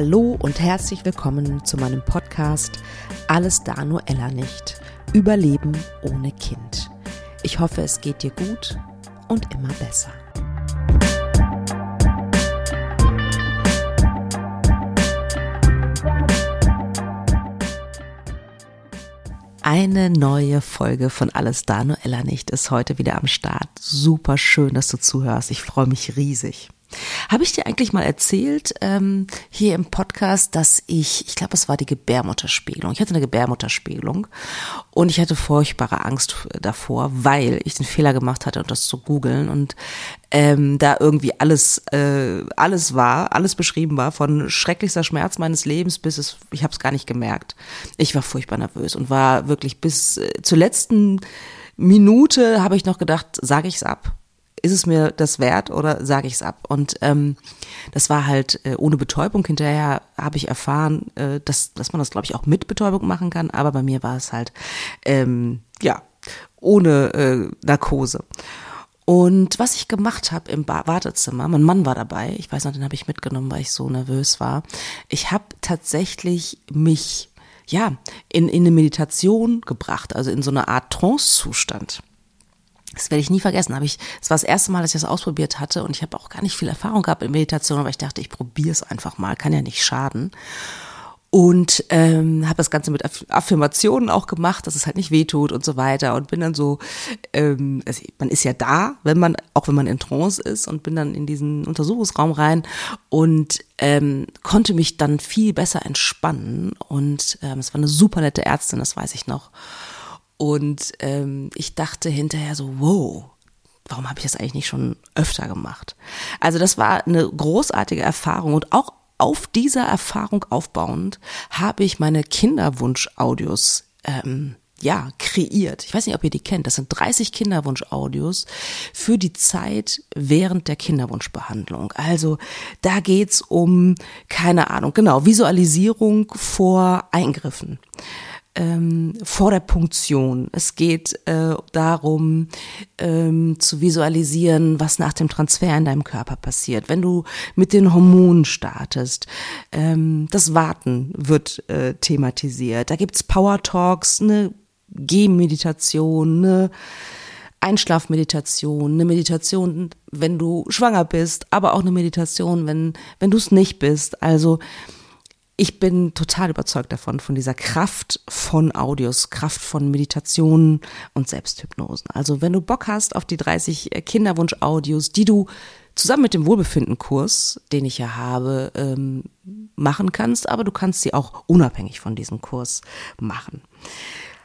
Hallo und herzlich willkommen zu meinem Podcast Alles da nur Ella nicht. Überleben ohne Kind. Ich hoffe, es geht dir gut und immer besser. Eine neue Folge von Alles da nur Ella nicht ist heute wieder am Start. Super schön, dass du zuhörst. Ich freue mich riesig. Habe ich dir eigentlich mal erzählt, ähm, hier im Podcast, dass ich, ich glaube, es war die Gebärmutterspiegelung. Ich hatte eine Gebärmutterspiegelung und ich hatte furchtbare Angst davor, weil ich den Fehler gemacht hatte, das zu googeln und ähm, da irgendwie alles, äh, alles war, alles beschrieben war, von schrecklichster Schmerz meines Lebens bis es, ich habe es gar nicht gemerkt. Ich war furchtbar nervös und war wirklich bis äh, zur letzten Minute habe ich noch gedacht, sage ich es ab ist es mir das wert oder sage ich es ab? Und ähm, das war halt äh, ohne Betäubung. Hinterher habe ich erfahren, äh, dass, dass man das, glaube ich, auch mit Betäubung machen kann. Aber bei mir war es halt, ähm, ja, ohne äh, Narkose. Und was ich gemacht habe im ba Wartezimmer, mein Mann war dabei, ich weiß noch, den habe ich mitgenommen, weil ich so nervös war. Ich habe tatsächlich mich ja in, in eine Meditation gebracht, also in so eine Art Trance-Zustand. Das werde ich nie vergessen. Habe ich, es war das erste Mal, dass ich das ausprobiert hatte und ich habe auch gar nicht viel Erfahrung gehabt in Meditation, aber ich dachte, ich probiere es einfach mal, kann ja nicht schaden. Und ähm, habe das Ganze mit Affirmationen auch gemacht, dass es halt nicht wehtut und so weiter. Und bin dann so, ähm, also man ist ja da, wenn man, auch wenn man in Trance ist und bin dann in diesen Untersuchungsraum rein und ähm, konnte mich dann viel besser entspannen. Und ähm, es war eine super nette Ärztin, das weiß ich noch. Und ähm, ich dachte hinterher so, wow, warum habe ich das eigentlich nicht schon öfter gemacht? Also das war eine großartige Erfahrung und auch auf dieser Erfahrung aufbauend habe ich meine Kinderwunsch-Audios ähm, ja, kreiert. Ich weiß nicht, ob ihr die kennt. Das sind 30 Kinderwunsch-Audios für die Zeit während der Kinderwunschbehandlung. Also da geht's um, keine Ahnung, genau, Visualisierung vor Eingriffen ähm, vor der Punktion. Es geht äh, darum, ähm, zu visualisieren, was nach dem Transfer in deinem Körper passiert. Wenn du mit den Hormonen startest, ähm, das Warten wird äh, thematisiert. Da gibt's Power Talks, eine Gehmeditation, eine Einschlafmeditation, eine Meditation, wenn du schwanger bist, aber auch eine Meditation, wenn, wenn du es nicht bist. Also ich bin total überzeugt davon, von dieser Kraft von Audios, Kraft von Meditationen und Selbsthypnosen. Also wenn du Bock hast auf die 30 Kinderwunsch-Audios, die du zusammen mit dem Wohlbefinden-Kurs, den ich ja habe, ähm, machen kannst, aber du kannst sie auch unabhängig von diesem Kurs machen.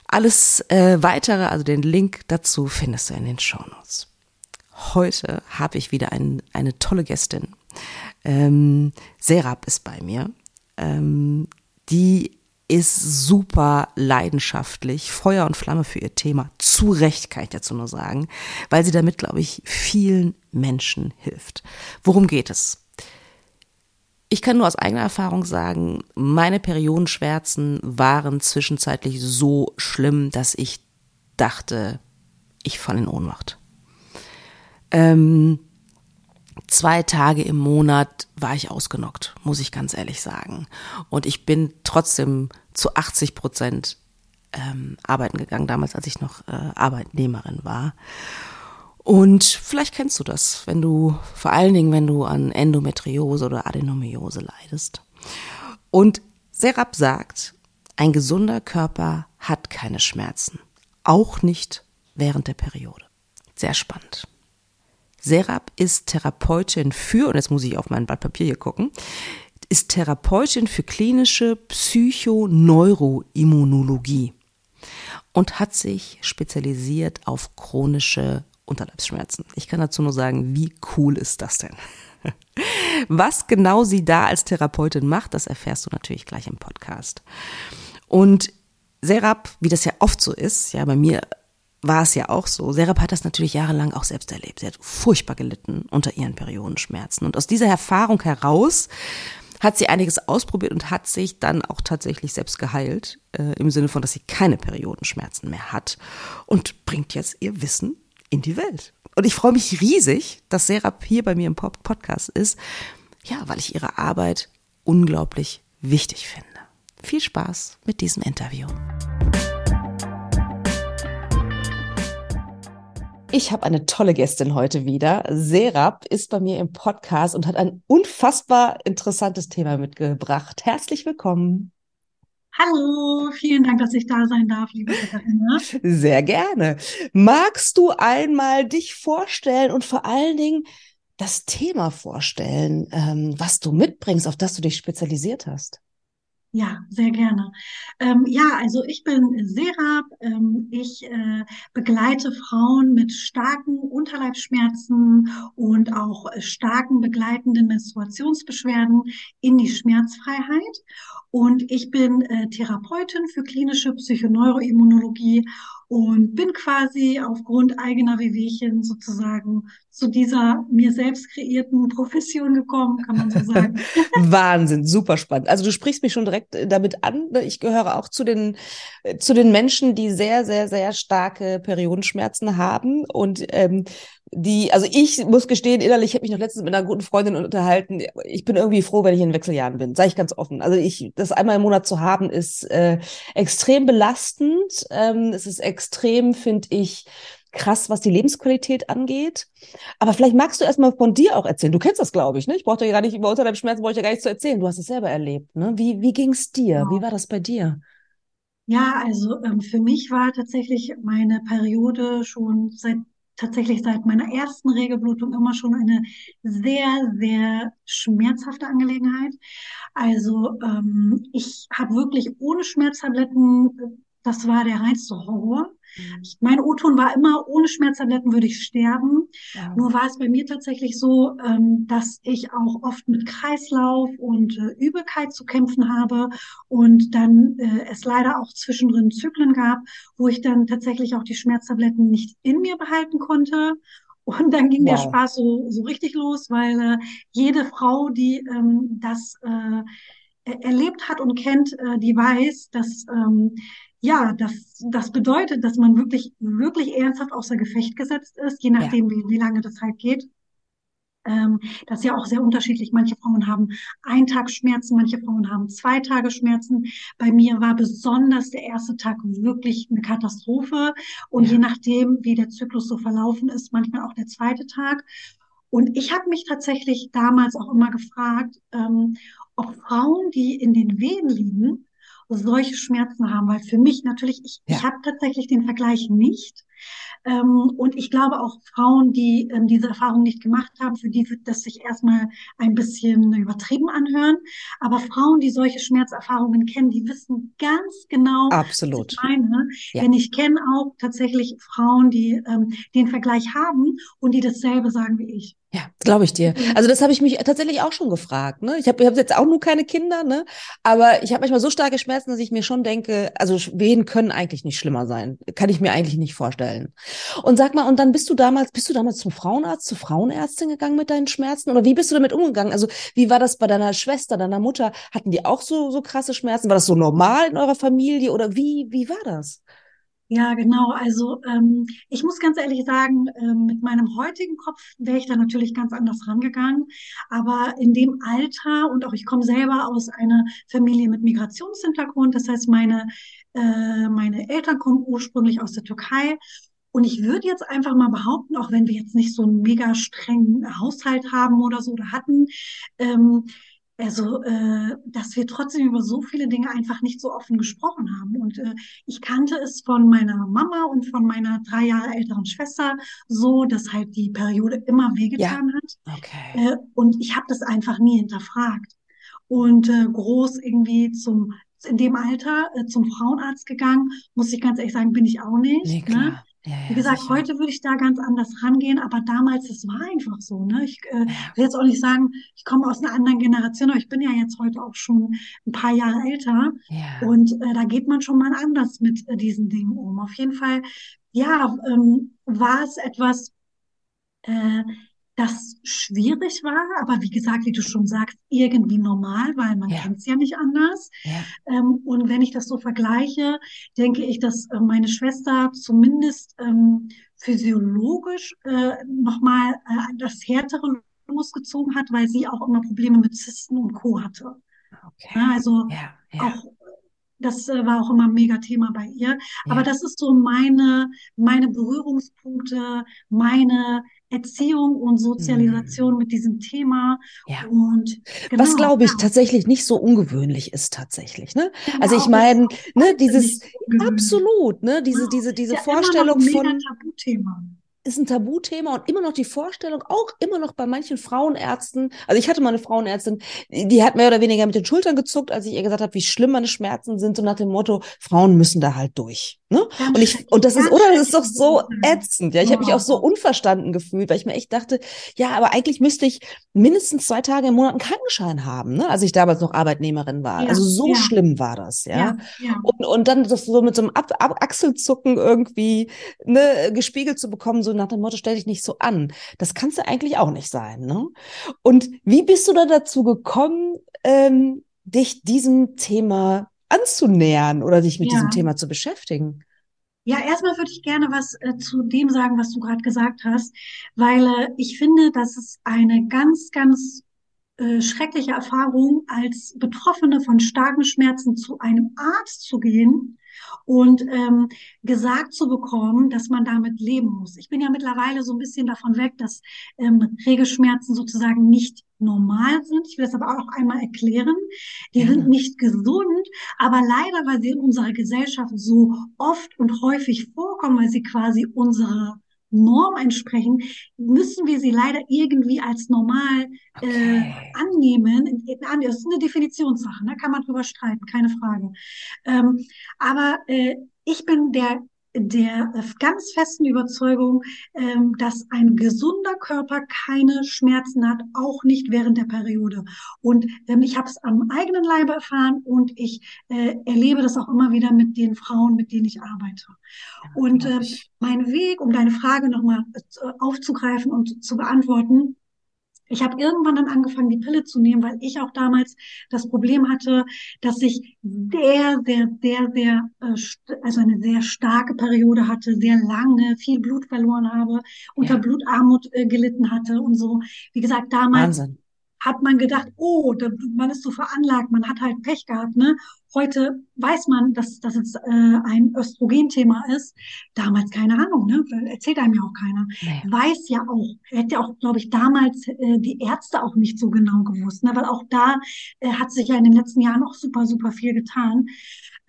Alles äh, weitere, also den Link dazu findest du in den Shownotes. Heute habe ich wieder ein, eine tolle Gästin. Ähm, Serap ist bei mir ähm, die ist super leidenschaftlich, Feuer und Flamme für ihr Thema. Zu Recht kann ich dazu nur sagen, weil sie damit, glaube ich, vielen Menschen hilft. Worum geht es? Ich kann nur aus eigener Erfahrung sagen, meine Periodenschmerzen waren zwischenzeitlich so schlimm, dass ich dachte, ich falle in Ohnmacht. Ähm, zwei Tage im Monat war ich ausgenockt, muss ich ganz ehrlich sagen. Und ich bin trotzdem zu 80 Prozent ähm, arbeiten gegangen, damals als ich noch äh, Arbeitnehmerin war. Und vielleicht kennst du das, wenn du, vor allen Dingen, wenn du an Endometriose oder Adenomiose leidest. Und Serap sagt, ein gesunder Körper hat keine Schmerzen. Auch nicht während der Periode. Sehr spannend. Serap ist Therapeutin für, und jetzt muss ich auf mein Blatt Papier hier gucken, ist Therapeutin für klinische Psychoneuroimmunologie und hat sich spezialisiert auf chronische Unterleibsschmerzen. Ich kann dazu nur sagen, wie cool ist das denn? Was genau sie da als Therapeutin macht, das erfährst du natürlich gleich im Podcast. Und Serap, wie das ja oft so ist, ja, bei mir war es ja auch so. Serap hat das natürlich jahrelang auch selbst erlebt. Sie hat furchtbar gelitten unter ihren Periodenschmerzen. Und aus dieser Erfahrung heraus hat sie einiges ausprobiert und hat sich dann auch tatsächlich selbst geheilt, äh, im Sinne von, dass sie keine Periodenschmerzen mehr hat und bringt jetzt ihr Wissen in die Welt. Und ich freue mich riesig, dass Serap hier bei mir im Podcast ist, ja, weil ich ihre Arbeit unglaublich wichtig finde. Viel Spaß mit diesem Interview. Ich habe eine tolle Gästin heute wieder. Serap ist bei mir im Podcast und hat ein unfassbar interessantes Thema mitgebracht. Herzlich willkommen. Hallo, vielen Dank, dass ich da sein darf, liebe Katharina. Sehr gerne. Magst du einmal dich vorstellen und vor allen Dingen das Thema vorstellen, ähm, was du mitbringst, auf das du dich spezialisiert hast? Ja, sehr gerne. Ähm, ja, also ich bin Serap. Ähm, ich äh, begleite Frauen mit starken Unterleibsschmerzen und auch starken begleitenden Menstruationsbeschwerden in die Schmerzfreiheit. Und ich bin äh, Therapeutin für klinische Psychoneuroimmunologie und bin quasi aufgrund eigener Wehwehchen sozusagen zu dieser mir selbst kreierten Profession gekommen, kann man so sagen. Wahnsinn, super spannend. Also du sprichst mich schon direkt äh, damit an. Ich gehöre auch zu den äh, zu den Menschen, die sehr, sehr, sehr starke Periodenschmerzen haben und ähm, die, also ich muss gestehen, innerlich, ich habe mich noch letztens mit einer guten Freundin unterhalten. Ich bin irgendwie froh, wenn ich in Wechseljahren bin, sage ich ganz offen. Also ich, das einmal im Monat zu haben, ist äh, extrem belastend. Ähm, es ist extrem, finde ich, krass, was die Lebensqualität angeht. Aber vielleicht magst du erstmal von dir auch erzählen. Du kennst das, glaube ich, ne? Ich brauchte ja gar nicht über unter deinem Schmerzen, brauche ich ja gar nicht zu erzählen. Du hast es selber erlebt, ne? Wie, wie ging's dir? Wie war das bei dir? Ja, also ähm, für mich war tatsächlich meine Periode schon seit tatsächlich seit meiner ersten Regelblutung immer schon eine sehr, sehr schmerzhafte Angelegenheit. Also ähm, ich habe wirklich ohne Schmerztabletten, das war der reinste Horror. Mhm. Mein O-Ton war immer, ohne Schmerztabletten würde ich sterben. Ja. Nur war es bei mir tatsächlich so, ähm, dass ich auch oft mit Kreislauf und äh, Übelkeit zu kämpfen habe und dann äh, es leider auch zwischendrin Zyklen gab, wo ich dann tatsächlich auch die Schmerztabletten nicht in mir behalten konnte. Und dann ging der Wow. Spaß so, so richtig los, weil äh, jede Frau, die ähm, das äh, er- erlebt hat und kennt, äh, die weiß, dass ähm, ja, das, das bedeutet, dass man wirklich, wirklich ernsthaft außer Gefecht gesetzt ist, je Ja. nachdem, wie, wie lange das halt geht. Ähm, das ist ja auch sehr unterschiedlich. Manche Frauen haben einen Tag Schmerzen, manche Frauen haben zwei Tage Schmerzen. Bei mir war besonders der erste Tag wirklich eine Katastrophe. Und je Ja. nachdem, wie der Zyklus so verlaufen ist, manchmal auch der zweite Tag. Und ich habe mich tatsächlich damals auch immer gefragt, ähm, ob Frauen, die in den Wehen liegen, solche Schmerzen haben. Weil für mich natürlich, ich, ich Ja. habe tatsächlich den Vergleich nicht. Ähm, und ich glaube auch Frauen, die ähm, diese Erfahrung nicht gemacht haben, für die wird das sich erstmal ein bisschen übertrieben anhören. Aber Frauen, die solche Schmerzerfahrungen kennen, die wissen ganz genau, was ich Absolut. meine. Ja. Denn ich kenne auch tatsächlich Frauen, die ähm, den Vergleich haben und die dasselbe sagen wie ich. Ja, glaube ich dir. Mhm. Also das habe ich mich tatsächlich auch schon gefragt. Ne? Ich habe ich hab jetzt auch nur keine Kinder, ne? aber ich habe manchmal so starke Schmerzen, dass ich mir schon denke, also Wehen können eigentlich nicht schlimmer sein. Kann ich mir eigentlich nicht vorstellen. Und sag mal, und dann bist du damals, bist du damals zum Frauenarzt, zur Frauenärztin gegangen mit deinen Schmerzen? Oder wie bist du damit umgegangen? Also wie war das bei deiner Schwester, deiner Mutter? Hatten die auch so, so krasse Schmerzen? War das so normal in eurer Familie? Oder wie, wie war das? Ja, genau. Also ähm, ich muss ganz ehrlich sagen, ähm, mit meinem heutigen Kopf wäre ich da natürlich ganz anders rangegangen. Aber in dem Alter und auch ich komme selber aus einer Familie mit Migrationshintergrund. Das heißt, meine, äh, meine Eltern kommen ursprünglich aus der Türkei. Und ich würde jetzt einfach mal behaupten, auch wenn wir jetzt nicht so einen mega strengen Haushalt haben oder so oder hatten, ähm, also, äh, dass wir trotzdem über so viele Dinge einfach nicht so offen gesprochen haben. Und äh, ich kannte es von meiner Mama und von meiner drei Jahre älteren Schwester so, dass halt die Periode immer Ja, wehgetan hat. okay. Äh, und ich habe das einfach nie hinterfragt. Und äh, groß irgendwie zum, in dem Alter äh, zum Frauenarzt gegangen, muss ich ganz ehrlich sagen, bin ich auch Nee, nicht. Ne? Klar. Ja, Wie ja, gesagt, sicher. heute würde ich da ganz anders rangehen, aber damals, das war einfach so, ne? Ich äh, Ja, will jetzt auch nicht sagen, ich komme aus einer anderen Generation, aber ich bin ja jetzt heute auch schon ein paar Jahre älter ja, und äh, da geht man schon mal anders mit äh, diesen Dingen um. Auf jeden Fall, ja, ähm, war es etwas, äh, das schwierig war, aber wie gesagt, wie du schon sagst, irgendwie normal, weil man ja, kennt es ja nicht anders. ja, Ähm, und wenn ich das so vergleiche, denke ich, dass äh, meine Schwester zumindest ähm, physiologisch äh, nochmal äh, das Härtere losgezogen hat, weil sie auch immer Probleme mit Zysten und Co. hatte. okay. Ne, also ja, ja. auch das äh, war auch immer ein mega Thema bei ihr. Aber ja. das ist so meine, meine Berührungspunkte, meine Erziehung und Sozialisation mhm. mit diesem Thema. Ja. Und genau, was glaube ich ja. tatsächlich nicht so ungewöhnlich ist tatsächlich. Ne? Genau, also ich meine, ne, dieses absolut, ne, diese diese diese Vorstellung von Tabuthema ist ein Tabuthema und immer noch die Vorstellung, auch immer noch bei manchen Frauenärzten. Also ich hatte mal eine Frauenärztin, die hat mehr oder weniger mit den Schultern gezuckt, als ich ihr gesagt habe, wie schlimm meine Schmerzen sind, so nach dem Motto, Frauen müssen da halt durch. Ne? Und ich, und das ist, oder das ist doch so ätzend. Ja, ich habe mich auch so unverstanden gefühlt, weil ich mir echt dachte, ja, aber eigentlich müsste ich mindestens zwei Tage im Monat einen Krankenschein haben, ne? als ich damals noch Arbeitnehmerin war. Ja, also so ja. schlimm war das, ja. ja. Und, und dann das so mit so einem Ab Ab Achselzucken irgendwie ne, gespiegelt zu bekommen, so nach dem Motto, stell dich nicht so an. Das kannst du eigentlich auch nicht sein. Ne? Und wie bist du da dazu gekommen, ähm, dich diesem Thema anzunähern oder dich mit ja. diesem Thema zu beschäftigen? Ja, erstmal würde ich gerne was äh, zu dem sagen, was du gerade gesagt hast, weil äh, ich finde, dass es eine ganz, ganz äh, schreckliche Erfahrung, als Betroffene von starken Schmerzen zu einem Arzt zu gehen und ähm, gesagt zu bekommen, dass man damit leben muss. Ich bin ja mittlerweile so ein bisschen davon weg, dass ähm, Regelschmerzen sozusagen nicht normal sind. Ich will das aber auch einmal erklären. Die ja. sind nicht gesund, aber leider, weil sie in unserer Gesellschaft so oft und häufig vorkommen, weil sie quasi unsere Norm entsprechen, müssen wir sie leider irgendwie als normal äh, okay. äh, annehmen. Das ist eine Definitionssache, da ne? kann man drüber streiten, keine Frage. Ähm, aber äh, ich bin der der ganz festen Überzeugung, ähm, dass ein gesunder Körper keine Schmerzen hat, auch nicht während der Periode. Und ähm, ich habe es am eigenen Leibe erfahren und ich äh, erlebe das auch immer wieder mit den Frauen, mit denen ich arbeite. und äh, mein Weg, um deine Frage nochmal äh, aufzugreifen und zu beantworten, ich habe irgendwann dann angefangen, die Pille zu nehmen, weil ich auch damals das Problem hatte, dass ich sehr, sehr, sehr, sehr, äh, also eine sehr starke Periode hatte, sehr lange, viel Blut verloren habe, unter ja. Blutarmut äh, gelitten hatte und so. Wie gesagt, damals Wahnsinn hat man gedacht, oh, man ist so veranlagt, man hat halt Pech gehabt. Ne? Heute weiß man, dass das jetzt äh, ein Östrogenthema ist. Damals keine Ahnung, ne? erzählt einem ja auch keiner. Nee. Weiß ja auch, hätte ja auch, glaube ich, damals äh, die Ärzte auch nicht so genau gewusst, ne? weil auch da äh, hat sich ja in den letzten Jahren noch super, super viel getan,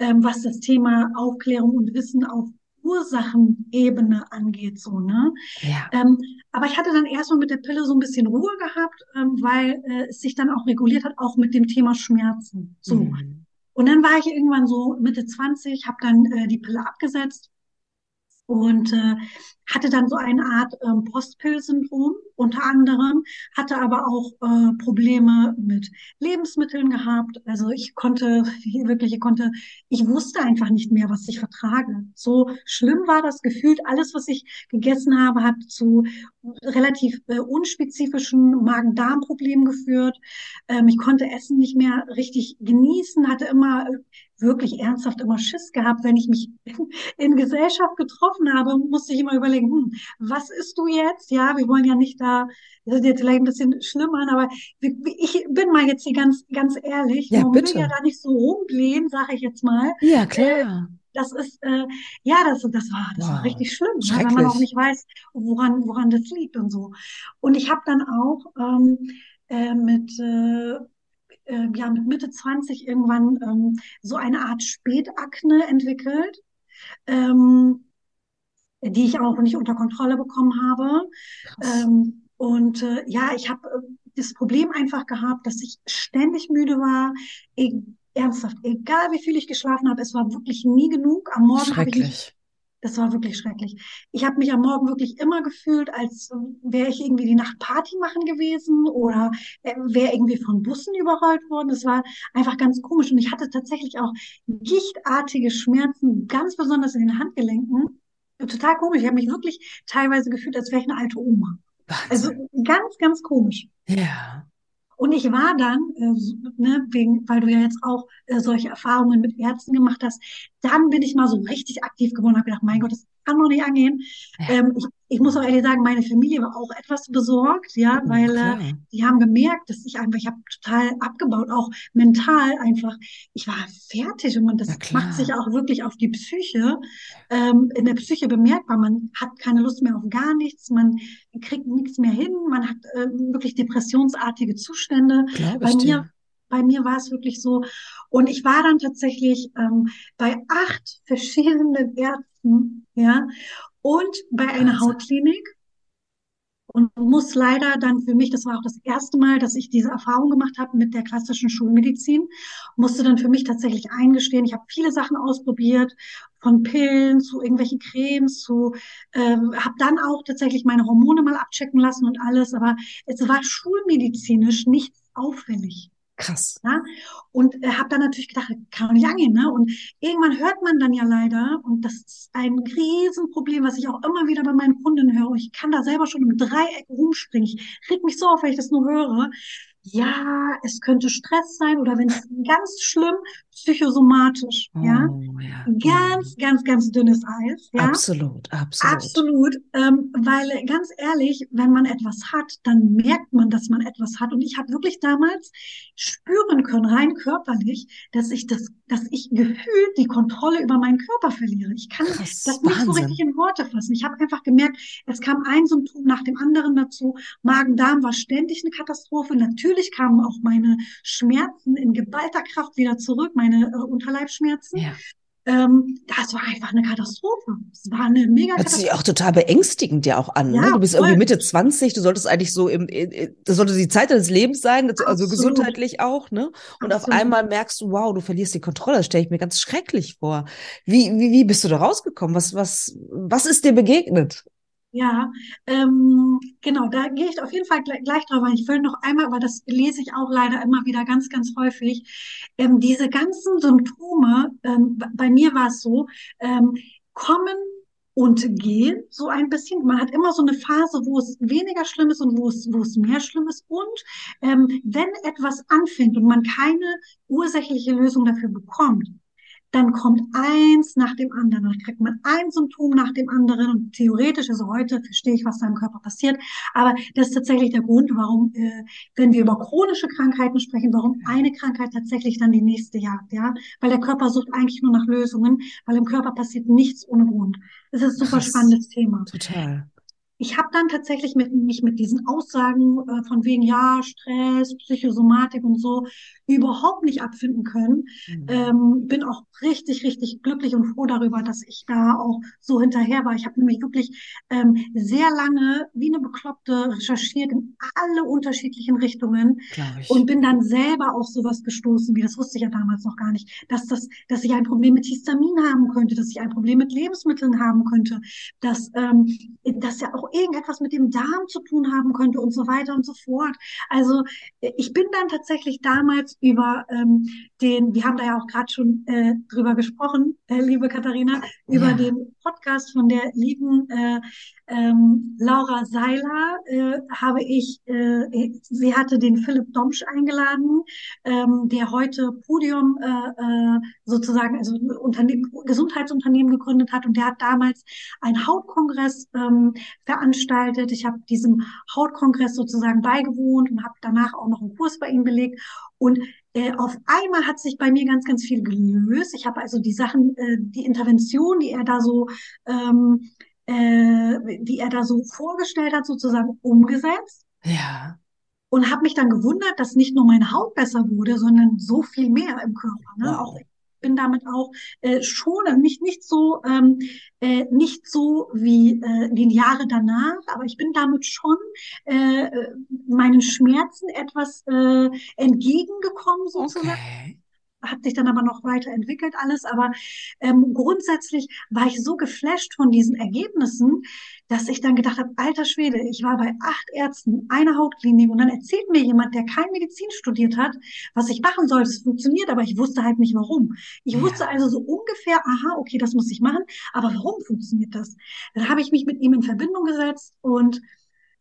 ähm, was das Thema Aufklärung und Wissen auf Ursachenebene angeht, so, ne? Ja. Ähm, aber ich hatte dann erstmal mit der Pille so ein bisschen Ruhe gehabt, ähm, weil äh, es sich dann auch reguliert hat, auch mit dem Thema Schmerzen. So. Mhm. Und dann war ich irgendwann so Mitte 20, habe dann äh, die Pille abgesetzt und äh, hatte dann so eine Art ähm, Postpill-Syndrom unter anderem, hatte aber auch äh, Probleme mit Lebensmitteln gehabt. Also ich konnte wirklich, ich konnte, ich wusste einfach nicht mehr, was ich vertrage. So schlimm war das gefühlt. Alles, was ich gegessen habe, hat zu relativ äh, unspezifischen Magen-Darm-Problemen geführt. Ähm, ich konnte Essen nicht mehr richtig genießen, hatte immer äh, wirklich ernsthaft immer Schiss gehabt, wenn ich mich in, in Gesellschaft getroffen habe, musste ich immer überlegen, hm, was isst du jetzt? Ja, wir wollen ja nicht da, das ist jetzt vielleicht ein bisschen schlimm an, aber ich bin mal jetzt hier ganz, ganz ehrlich, ja, man bitte. will ja da nicht so rumblähen, sage ich jetzt mal. Ja, klar. Äh, das ist, äh, ja, das, das war, das wow. war richtig schlimm, ne? wenn man auch nicht weiß, woran, woran das liegt und so. Und ich habe dann auch ähm, äh, mit äh, äh, ja, mit Mitte 20 irgendwann ähm, so eine Art Spätakne entwickelt, ähm, die ich auch nicht unter Kontrolle bekommen habe. Ähm, und äh, ja, ich habe äh, das Problem einfach gehabt, dass ich ständig müde war. E ernsthaft, egal wie viel ich geschlafen habe, es war wirklich nie genug. Am Morgen habe ich mich das war wirklich schrecklich. Ich habe mich am Morgen wirklich immer gefühlt, als wäre ich irgendwie die Nacht Party machen gewesen oder äh, wäre irgendwie von Bussen überrollt worden. Das war einfach ganz komisch. Und ich hatte tatsächlich auch gichtartige Schmerzen, ganz besonders in den Handgelenken. Total komisch. Ich habe mich wirklich teilweise gefühlt, als wäre ich eine alte Oma. Also ganz, ganz komisch. Ja. Und ich war dann, äh, ne, wegen, weil du ja jetzt auch äh, solche Erfahrungen mit Ärzten gemacht hast, dann bin ich mal so richtig aktiv geworden, habe gedacht, mein Gott, das kann doch nicht angehen. Ja. Ähm, ich, ich muss auch ehrlich sagen, meine Familie war auch etwas besorgt, ja, weil äh, klar. die haben gemerkt, dass ich einfach, ich habe total abgebaut, auch mental einfach. Ich war fertig und man, das macht sich auch wirklich auf die Psyche, ähm, in der Psyche bemerkbar. Man hat keine Lust mehr auf gar nichts, man kriegt nichts mehr hin, man hat äh, wirklich depressionsartige Zustände. Glaube Bei mir, dir. bei mir war es wirklich so. Und ich war dann tatsächlich ähm, bei acht verschiedenen Ärzten, ja, und bei einer. Hautklinik und muss leider dann für mich, das war auch das erste Mal, dass ich diese Erfahrung gemacht habe mit der klassischen Schulmedizin, musste dann für mich tatsächlich eingestehen, ich habe viele Sachen ausprobiert, von Pillen zu irgendwelchen Cremes zu, ähm, habe dann auch tatsächlich meine Hormone mal abchecken lassen und alles, aber es war schulmedizinisch nichts auffällig. Krass. Ja? Und äh, habe dann natürlich gedacht, kann nicht angehen, ne? Und irgendwann hört man dann ja leider, und das ist ein Riesenproblem, was ich auch immer wieder bei meinen Kunden höre. Ich kann da selber schon im Dreieck rumspringen. Ich reg mich so auf, wenn ich das nur höre. Ja, es könnte Stress sein oder wenn es ganz schlimm, psychosomatisch, ja. Oh, ja. Ganz, Mhm. ganz, ganz dünnes Eis, ja. Absolut, absolut. Absolut, ähm, weil ganz ehrlich, wenn man etwas hat, dann merkt man, dass man etwas hat. Und ich habe wirklich damals spüren können, rein körperlich, dass ich das, dass ich gefühlt die Kontrolle über meinen Körper verliere. Ich kann Krass. das nicht so richtig Wahnsinn. in Worte fassen. Ich habe einfach gemerkt, es kam ein Symptom nach dem anderen dazu. Magen-Darm war ständig eine Katastrophe. Natürlich kamen auch meine Schmerzen in geballter Kraft wieder zurück, meine äh, Unterleibsschmerzen. Ja. Ähm, das war einfach eine Katastrophe. Es war eine mega Hört sich Katastrophe. auch total beängstigend ja auch an, ne? Ja, Du bist irgendwie voll. Mitte 20, du solltest eigentlich so im, das sollte die Zeit deines Lebens sein, also Absolut, gesundheitlich auch, ne? Und auf absolut. einmal merkst du, wow, du verlierst die Kontrolle. Das stelle ich mir ganz schrecklich vor. Wie, wie, wie bist du da rausgekommen? Was, was, was ist dir begegnet? Ja, ähm, genau, da gehe ich auf jeden Fall gleich, gleich drauf ein. Ich will noch einmal, aber das lese ich auch leider immer wieder ganz, ganz häufig. Ähm, diese ganzen Symptome, ähm, bei mir war es so, ähm, kommen und gehen so ein bisschen. Man hat immer so eine Phase, wo es weniger schlimm ist und wo es, wo es mehr schlimm ist. Und ähm, wenn etwas anfängt und man keine ursächliche Lösung dafür bekommt, dann kommt eins nach dem anderen. Dann kriegt man ein Symptom nach dem anderen. Und theoretisch, also heute verstehe ich, was da im Körper passiert. Aber das ist tatsächlich der Grund, warum, äh, wenn wir über chronische Krankheiten sprechen, warum eine Krankheit tatsächlich dann die nächste jagt, ja? Weil der Körper sucht eigentlich nur nach Lösungen, weil im Körper passiert nichts ohne Grund. Das ist ein super Krass. spannendes Thema. Total. Ich habe dann tatsächlich mit, mich mit diesen Aussagen äh, von wegen, ja, Stress, Psychosomatik und so überhaupt nicht abfinden können. Mhm. Ähm, bin auch richtig, richtig glücklich und froh darüber, dass ich da auch so hinterher war. Ich habe nämlich wirklich ähm, sehr lange wie eine Bekloppte recherchiert in alle unterschiedlichen Richtungen und bin dann selber auf sowas gestoßen, wie das wusste ich ja damals noch gar nicht, dass das, dass ich ein Problem mit Histamin haben könnte, dass ich ein Problem mit Lebensmitteln haben könnte, dass, ähm, dass ja auch irgendetwas mit dem Darm zu tun haben könnte und so weiter und so fort. Also äh, ich bin dann tatsächlich damals über ähm, den, wir haben da ja auch gerade schon äh, drüber gesprochen, äh, liebe Katharina, über Ja. den Podcast von der lieben äh, ähm, Laura Seiler äh, habe ich, äh, sie hatte den Philipp Domsch eingeladen, ähm, der heute Podium äh, äh, sozusagen, also Unternehmen, Gesundheitsunternehmen gegründet hat und der hat damals einen Hautkongress ähm, veranstaltet. Ich habe diesem Hautkongress sozusagen beigewohnt und habe danach auch noch einen Kurs bei ihm belegt und äh, auf einmal hat sich bei mir ganz, ganz viel gelöst. Ich habe also die Sachen, äh, die Intervention, die er da so ähm, äh, die er da so vorgestellt hat, sozusagen umgesetzt Ja. und habe mich dann gewundert, dass nicht nur meine Haut besser wurde, sondern so viel mehr im Körper. Ne? Auch Wow. ich bin damit auch äh, schon also nicht nicht so ähm, äh, nicht so wie äh, den Jahre danach, aber ich bin damit schon äh, meinen Schmerzen etwas äh, entgegengekommen sozusagen Okay. Hat sich dann aber noch weiterentwickelt alles. Aber ähm, grundsätzlich war ich so geflasht von diesen Ergebnissen, dass ich dann gedacht habe, alter Schwede, ich war bei acht Ärzten, einer Hautklinik und dann erzählt mir jemand, der kein Medizin studiert hat, was ich machen soll. Es funktioniert, aber ich wusste halt nicht warum. Ich wusste Ja. also so ungefähr, aha, okay, das muss ich machen, aber warum funktioniert das? Dann habe ich mich mit ihm in Verbindung gesetzt und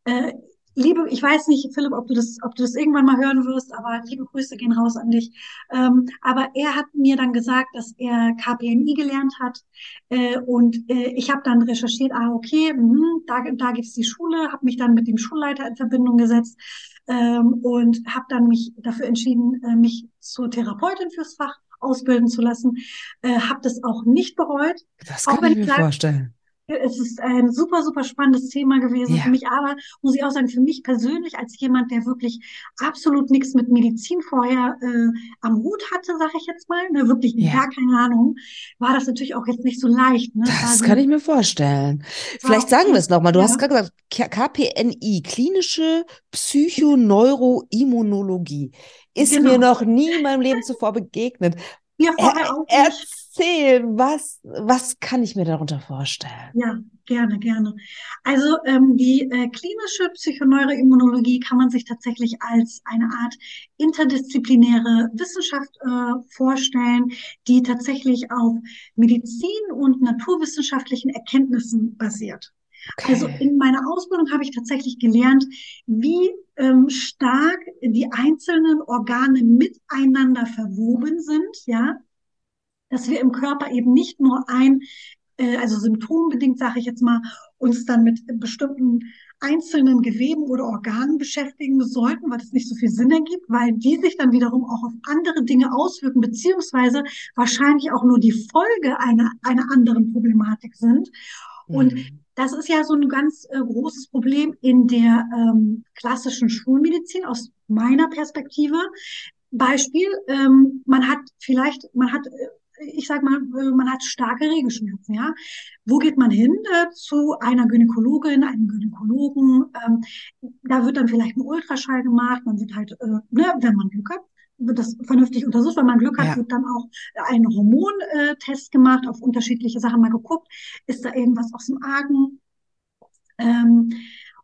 äh, liebe, ich weiß nicht, Philipp, ob du das, ob du das irgendwann mal hören wirst, aber liebe Grüße gehen raus an dich. Ähm, aber er hat mir dann gesagt, dass er KPNI gelernt hat äh, und äh, ich habe dann recherchiert, ah okay, mh, da, da gibt's die Schule, habe mich dann mit dem Schulleiter in Verbindung gesetzt ähm, und habe dann mich dafür entschieden, äh, mich zur Therapeutin fürs Fach ausbilden zu lassen. Äh, habe das auch nicht bereut. Das Auch kann ich mir sage, vorstellen. Es ist ein super, super spannendes Thema gewesen für Ja, mich, aber muss ich auch sagen, für mich persönlich als jemand, der wirklich absolut nichts mit Medizin vorher äh, am Hut hatte, sage ich jetzt mal, ne, wirklich ja. gar keine Ahnung, war das natürlich auch jetzt nicht so leicht. Ne? Das so, kann ich mir vorstellen. Vielleicht sagen wir es nochmal. Du hast ja, gerade gesagt, KPNI, klinische Psychoneuroimmunologie, ist mir genau. noch nie in meinem Leben zuvor begegnet. Er, vorher auch nicht. erzähl, was, was kann ich mir darunter vorstellen? Ja, gerne, gerne. Also ähm, die äh, klinische Psychoneuroimmunologie kann man sich tatsächlich als eine Art interdisziplinäre Wissenschaft äh, vorstellen, die tatsächlich auf Medizin und naturwissenschaftlichen Erkenntnissen basiert. Also Okay. in meiner Ausbildung habe ich tatsächlich gelernt, wie ähm, stark die einzelnen Organe miteinander verwoben sind, ja, dass wir im Körper eben nicht nur ein, äh, also symptombedingt, sage ich jetzt mal, uns dann mit bestimmten einzelnen Geweben oder Organen beschäftigen sollten, weil das nicht so viel Sinn ergibt, weil die sich dann wiederum auch auf andere Dinge auswirken, beziehungsweise wahrscheinlich auch nur die Folge einer, einer anderen Problematik sind. Und Hm. Das ist ja so ein ganz äh, großes Problem in der ähm, klassischen Schulmedizin aus meiner Perspektive. Beispiel, ähm, man hat vielleicht, man hat, äh, ich sag mal, äh, man hat starke Regelschmerzen, ja. Wo geht man hin? Äh, zu einer Gynäkologin, einem Gynäkologen. Ähm, da wird dann vielleicht ein Ultraschall gemacht. Man wird halt, äh, ne, wenn man Glück hat, wird das vernünftig untersucht. Wenn man Glück hat, Ja. wird dann auch ein Hormontest gemacht, auf unterschiedliche Sachen mal geguckt. Ist da irgendwas aus dem Argen? Ähm,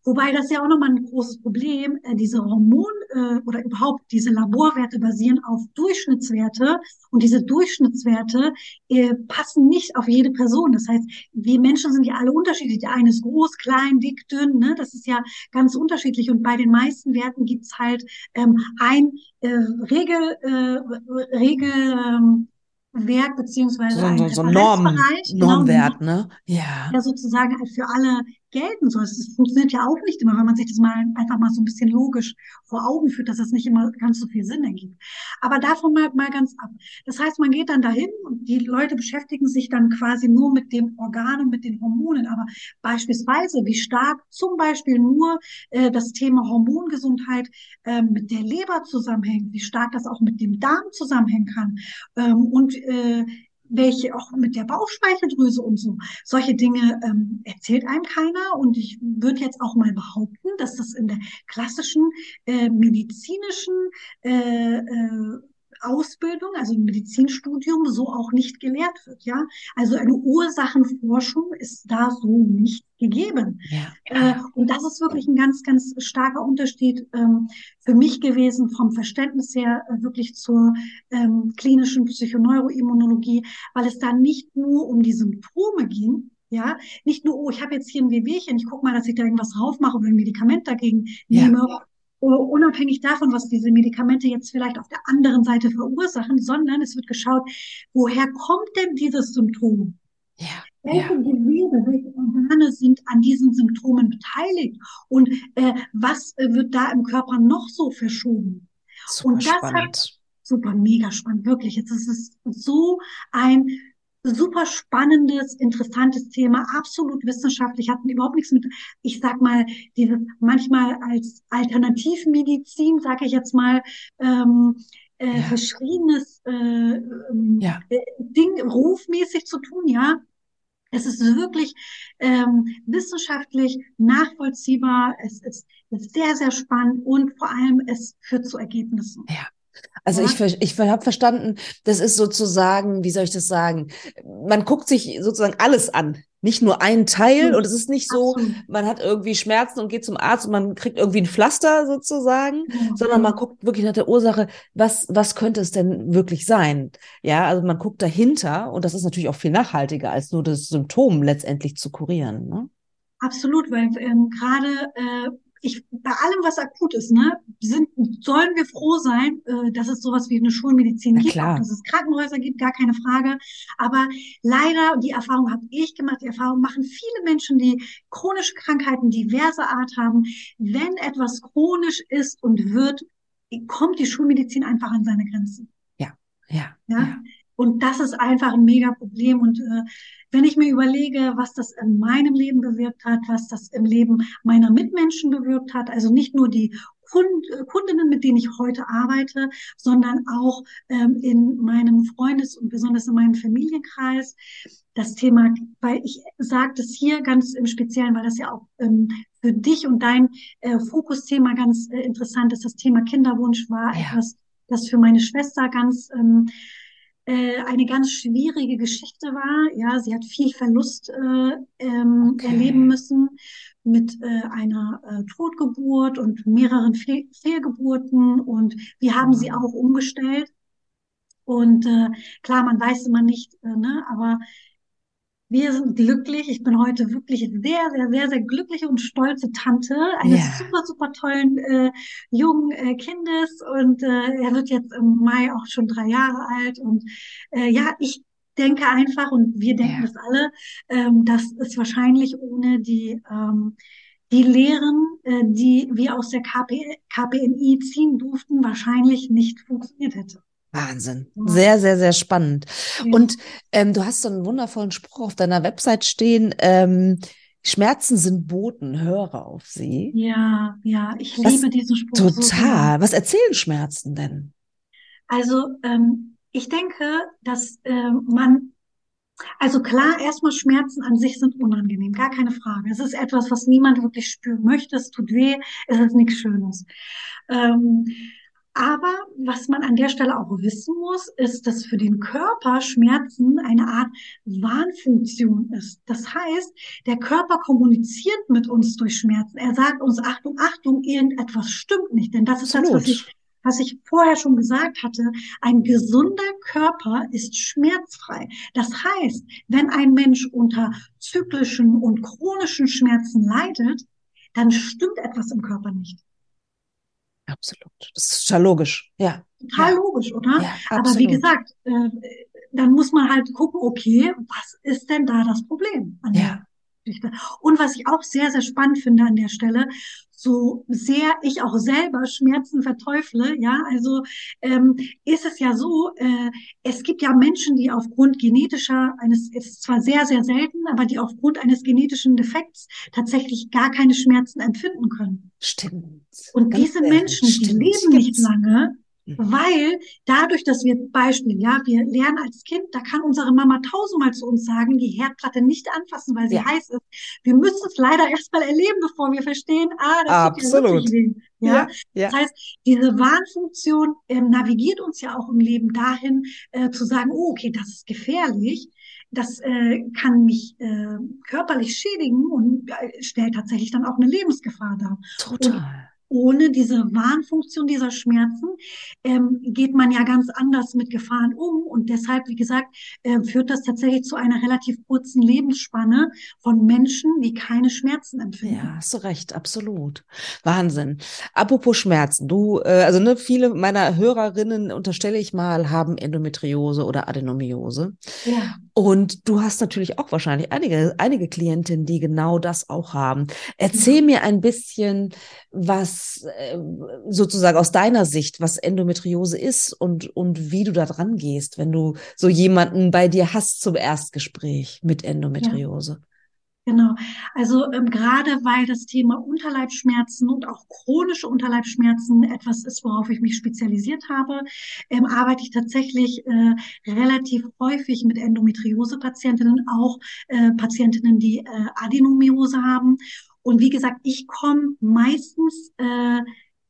wobei das ja auch nochmal ein großes Problem, äh, diese Hormon- äh, oder überhaupt diese Laborwerte basieren auf Durchschnittswerte und diese Durchschnittswerte äh, passen nicht auf jede Person. Das heißt, wir Menschen sind ja alle unterschiedlich. Der eine ist groß, klein, dick, dünn, ne? Das ist ja ganz unterschiedlich und bei den meisten Werten gibt's halt ähm, ein äh, Regel, äh, Regel, ähm, Wert beziehungsweise So, ein- so, so Norm, genau, Normwert, ne? Ja. der sozusagen halt für alle gelten soll. Es funktioniert ja auch nicht immer, wenn man sich das mal einfach mal so ein bisschen logisch vor Augen führt, dass das nicht immer ganz so viel Sinn ergibt. Aber davon mal, mal ganz ab. Das heißt, man geht dann dahin und die Leute beschäftigen sich dann quasi nur mit dem Organ und mit den Hormonen. Aber beispielsweise, wie stark zum Beispiel nur äh, das Thema Hormongesundheit äh, mit der Leber zusammenhängt, wie stark das auch mit dem Darm zusammenhängen kann ähm, und äh, welche auch mit der Bauchspeicheldrüse und so. Solche Dinge ähm, erzählt einem keiner und ich würde jetzt auch mal behaupten, dass das in der klassischen äh, medizinischen äh, äh, Ausbildung, also im Medizinstudium, so auch nicht gelehrt wird, ja. Also eine Ursachenforschung ist da so nicht gegeben. Ja. Äh, und das ist wirklich ein ganz, ganz starker Unterschied ähm, für mich gewesen vom Verständnis her äh, wirklich zur ähm, klinischen Psychoneuroimmunologie, weil es da nicht nur um die Symptome ging, ja, nicht nur, oh, ich habe jetzt hier ein Wehwehchen, ich gucke mal, dass ich da irgendwas drauf mache oder ein Medikament dagegen Ja. nehme, uh, unabhängig davon, was diese Medikamente jetzt vielleicht auf der anderen Seite verursachen, sondern es wird geschaut, woher kommt denn dieses Symptom? Ja. Welche Ja. Gewebe, welche Organe sind an diesen Symptomen beteiligt und äh, was äh, wird da im Körper noch so verschoben? Super Und das hat spannend. super mega spannend, wirklich. Jetzt ist es so ein super spannendes, interessantes Thema, absolut wissenschaftlich, hat überhaupt nichts mit, ich sag mal, dieses manchmal als Alternativmedizin, sage ich jetzt mal, ähm, äh, Ja. verschriebenes äh, ähm, Ja. äh, Ding rufmäßig zu tun, ja. Es ist wirklich ähm, wissenschaftlich nachvollziehbar, es ist, ist sehr, sehr spannend und vor allem es führt zu Ergebnissen. Ja. Also Ja, ich, ich habe verstanden, das ist sozusagen, wie soll ich das sagen? Man guckt sich sozusagen alles an, nicht nur einen Teil. absolut, Und es ist nicht so, man hat irgendwie Schmerzen und geht zum Arzt und man kriegt irgendwie ein Pflaster sozusagen, Genau, sondern man guckt wirklich nach der Ursache, was, was könnte es denn wirklich sein? Ja, also man guckt dahinter und das ist natürlich auch viel nachhaltiger, als nur das Symptom letztendlich zu kurieren. Ne? Absolut, weil ähm, gerade äh, ich, bei allem, was akut ist, ne, sind, sollen wir froh sein, äh, dass es sowas wie eine Schulmedizin Na gibt, klar. dass es Krankenhäuser gibt, gar keine Frage. Aber leider, die Erfahrung habe ich gemacht, die Erfahrung machen viele Menschen, die chronische Krankheiten diverser Art haben. Wenn etwas chronisch ist und wird, kommt die Schulmedizin einfach an seine Grenzen. Ja, ja, Ja. ja. Und das ist einfach ein mega Problem. Und äh, wenn ich mir überlege, was das in meinem Leben bewirkt hat, was das im Leben meiner Mitmenschen bewirkt hat, also nicht nur die Kund äh, Kundinnen, mit denen ich heute arbeite, sondern auch ähm, in meinem Freundes- und besonders in meinem Familienkreis. Das Thema, weil ich sage das hier ganz im Speziellen, weil das ja auch ähm, für dich und dein äh, Fokusthema ganz äh, interessant ist. Das Thema Kinderwunsch war Ja. etwas, das für meine Schwester ganz ähm, äh, eine ganz schwierige Geschichte war. Ja, sie hat viel Verlust äh, ähm, Okay. erleben müssen mit äh, einer äh, Totgeburt und mehreren Fehl Fehlgeburten und wir haben sie Wow. auch umgestellt. Und äh, klar, man weiß immer nicht, äh, ne, aber wir sind glücklich. Ich bin heute wirklich sehr, sehr, sehr, sehr glückliche und stolze Tante eines Ja. super, super tollen äh, jungen äh, Kindes. Und äh, er wird jetzt im Mai auch schon drei Jahre alt. Und äh, ja, ich denke einfach, und wir denken Ja. das alle, ähm, dass es wahrscheinlich ohne die, ähm, die Lehren, äh, die wir aus der KP, KPNI ziehen durften, wahrscheinlich nicht funktioniert hätte. Wahnsinn. Sehr, sehr, sehr spannend. Ja. Und ähm, du hast so einen wundervollen Spruch auf deiner Website stehen. Ähm, Schmerzen sind Boten, höre auf sie. Ja, ja, ich Das liebe diesen Spruch so. Total. Was erzählen Schmerzen denn? Also ähm, ich denke, dass ähm, man, also klar, erstmal Schmerzen an sich sind unangenehm, gar keine Frage. Es ist etwas, was niemand wirklich spüren möchte. Es tut weh, es ist nichts Schönes. Ähm, aber was man an der Stelle auch wissen muss, ist, dass für den Körper Schmerzen eine Art Warnfunktion ist. Das heißt, der Körper kommuniziert mit uns durch Schmerzen. Er sagt uns, Achtung, Achtung, irgendetwas stimmt nicht. Denn das ist das, was Absolut. ich, was ich vorher schon gesagt hatte. Ein gesunder Körper ist schmerzfrei. Das heißt, wenn ein Mensch unter zyklischen und chronischen Schmerzen leidet, dann stimmt etwas im Körper nicht. Absolut. Das ist total logisch. Ja. Total Ja. logisch, oder? Ja, Aber wie gesagt, äh, dann muss man halt gucken, okay, was ist denn da das Problem an Ja. Geschichte? Und was ich auch sehr, sehr spannend finde an der Stelle, so sehr ich auch selber Schmerzen verteufle, ja, also ähm, ist es ja so, äh, es gibt ja Menschen, die aufgrund genetischer eines, es ist zwar sehr, sehr selten, aber die aufgrund eines genetischen Defekts tatsächlich gar keine Schmerzen empfinden können. Stimmt. Und Ganz diese. Menschen, die Stimmt. leben nicht lange. Weil dadurch, dass wir Beispiel, ja, wir lernen als Kind, da kann unsere Mama tausendmal zu uns sagen, die Herdplatte nicht anfassen, weil sie Ja. heiß ist. Wir müssen es leider erstmal erleben, bevor wir verstehen, ah, das tut Absolut. weh. Ja, Ja, ja. das heißt, diese Warnfunktion ähm, navigiert uns ja auch im Leben dahin, äh, zu sagen, oh, okay, das ist gefährlich. Das äh, kann mich äh, körperlich schädigen und äh, stellt tatsächlich dann auch eine Lebensgefahr dar. Und Total. Ohne diese Warnfunktion dieser Schmerzen ähm, geht man ja ganz anders mit Gefahren um. Und deshalb, wie gesagt, äh, führt das tatsächlich zu einer relativ kurzen Lebensspanne von Menschen, die keine Schmerzen empfinden. Ja, hast du recht, absolut. Wahnsinn. Apropos Schmerzen, du, äh, also ne, viele meiner Hörerinnen, unterstelle ich mal, haben Endometriose oder Adenomiose. Ja, Und du hast natürlich auch wahrscheinlich einige, einige Klientinnen, die genau das auch haben. ja. Erzähl mir ein bisschen, was äh, sozusagen aus deiner Sicht, was Endometriose ist und, und wie du da dran gehst, wenn du so jemanden bei dir hast zum Erstgespräch mit Ja. Endometriose. Genau. Also ähm, gerade weil das Thema Unterleibsschmerzen und auch chronische Unterleibsschmerzen etwas ist, worauf ich mich spezialisiert habe, ähm, arbeite ich tatsächlich äh, relativ häufig mit Endometriose-Patientinnen, auch äh, Patientinnen, die äh, Adenomiose haben. Und wie gesagt, ich komme meistens äh,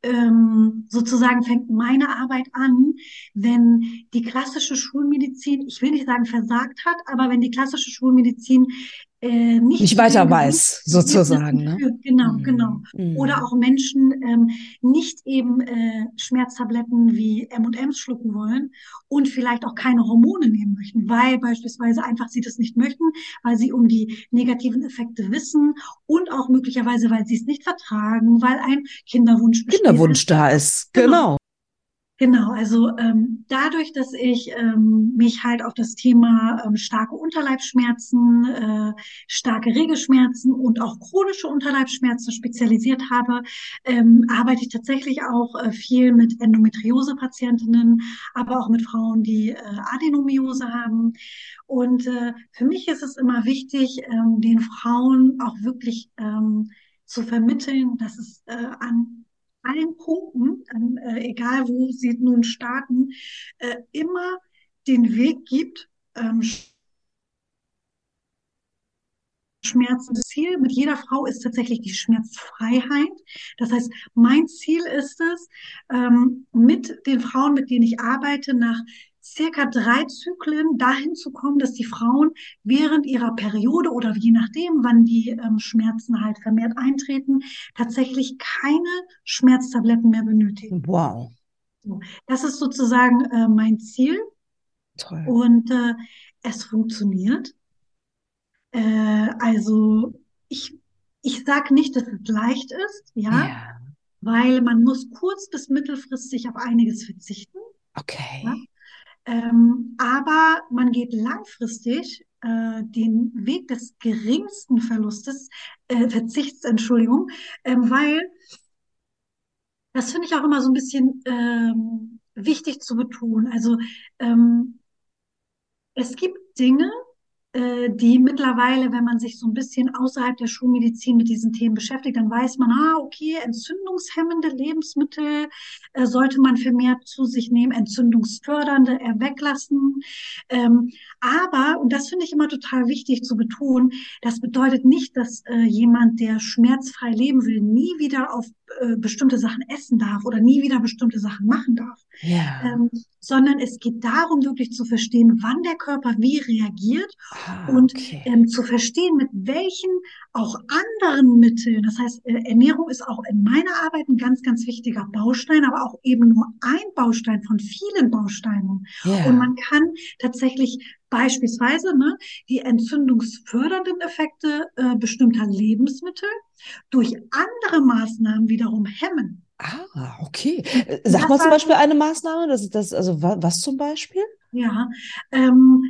ähm, sozusagen fängt meine Arbeit an, wenn die klassische Schulmedizin, ich will nicht sagen versagt hat, aber wenn die klassische Schulmedizin äh, nicht, nicht weiter weiß, sozusagen. Ne? Genau, mm. genau. Mm. Oder auch Menschen ähm, nicht eben äh, Schmerztabletten wie M&M's schlucken wollen und vielleicht auch keine Hormone nehmen möchten, weil beispielsweise einfach sie das nicht möchten, weil sie um die negativen Effekte wissen und auch möglicherweise, weil sie es nicht vertragen, weil ein Kinderwunsch. Kinderwunsch da ist, genau. Genau. Also ähm, dadurch, dass ich ähm, mich halt auf das Thema ähm, starke Unterleibsschmerzen, äh, starke Regelschmerzen und auch chronische Unterleibsschmerzen spezialisiert habe, ähm, arbeite ich tatsächlich auch äh, viel mit Endometriose-Patientinnen, aber auch mit Frauen, die äh, Adenomiose haben. Und äh, für mich ist es immer wichtig, ähm, den Frauen auch wirklich ähm, zu vermitteln, dass es äh, an allen Punkten, an, äh, egal wo sie nun starten, äh, immer den Weg gibt, ähm, Schmerzensziel mit jeder Frau ist tatsächlich die Schmerzfreiheit. Das heißt, mein Ziel ist es, ähm, mit den Frauen, mit denen ich arbeite, nach circa drei Zyklen dahin zu kommen, dass die Frauen während ihrer Periode oder je nachdem, wann die ähm, Schmerzen halt vermehrt eintreten, tatsächlich keine Schmerztabletten mehr benötigen. Wow. So, das ist sozusagen äh, mein Ziel. Toll. Und äh, es funktioniert. Äh, also ich, ich sage nicht, dass es leicht ist, ja, yeah. weil man muss kurz- bis mittelfristig auf einiges verzichten. Okay. Ja? Ähm, aber man geht langfristig äh, den Weg des geringsten Verlustes, äh, Verzichts, Entschuldigung, ähm, weil das finde ich auch immer so ein bisschen ähm, wichtig zu betonen. Also ähm, es gibt Dinge, die mittlerweile, wenn man sich so ein bisschen außerhalb der Schulmedizin mit diesen Themen beschäftigt, dann weiß man, ah, okay, entzündungshemmende Lebensmittel äh, sollte man vermehrt zu sich nehmen, entzündungsfördernde eher weglassen. Ähm, aber, und das finde ich immer total wichtig zu betonen, das bedeutet nicht, dass äh, jemand, der schmerzfrei leben will, nie wieder auf äh, bestimmte Sachen essen darf oder nie wieder bestimmte Sachen machen darf. Ja. Ähm, sondern es geht darum, wirklich zu verstehen, wann der Körper wie reagiert ah, und okay. ähm, zu verstehen, mit welchen auch anderen Mitteln, das heißt, äh, Ernährung ist auch in meiner Arbeit ein ganz, ganz wichtiger Baustein, aber auch eben nur ein Baustein von vielen Bausteinen. Yeah. Und man kann tatsächlich beispielsweise ne, die entzündungsfördernden Effekte äh, bestimmter Lebensmittel durch andere Maßnahmen wiederum hemmen. Ah, okay. Äh, sag das mal zum Beispiel eine Maßnahme, das ist das, also was, was zum Beispiel? Ja, ähm,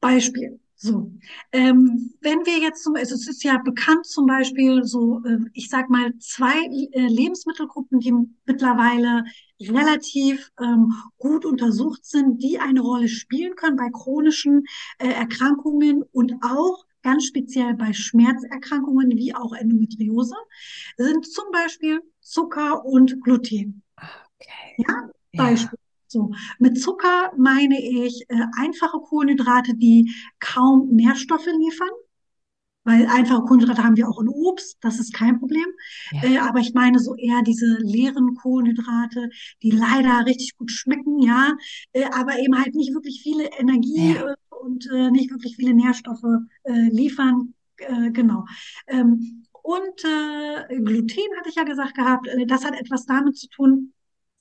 Beispiel. So, ähm, wenn wir jetzt zum, also es ist ja bekannt zum Beispiel so, äh, ich sag mal zwei äh, Lebensmittelgruppen, die mittlerweile relativ ähm, gut untersucht sind, die eine Rolle spielen können bei chronischen äh, Erkrankungen und auch ganz speziell bei Schmerzerkrankungen wie auch Endometriose, sind zum Beispiel Zucker und Gluten. Okay. Ja, Beispiel. Ja. So, mit Zucker meine ich äh, einfache Kohlenhydrate, die kaum Nährstoffe liefern. Weil einfache Kohlenhydrate haben wir auch in Obst, das ist kein Problem. Ja. Äh, aber ich meine so eher diese leeren Kohlenhydrate, die leider richtig gut schmecken, ja, äh, aber eben halt nicht wirklich viele Energie ja. Äh, und äh, nicht wirklich viele Nährstoffe äh, liefern. Genau. Ähm, und äh, Gluten hatte ich ja gesagt gehabt, äh, das hat etwas damit zu tun,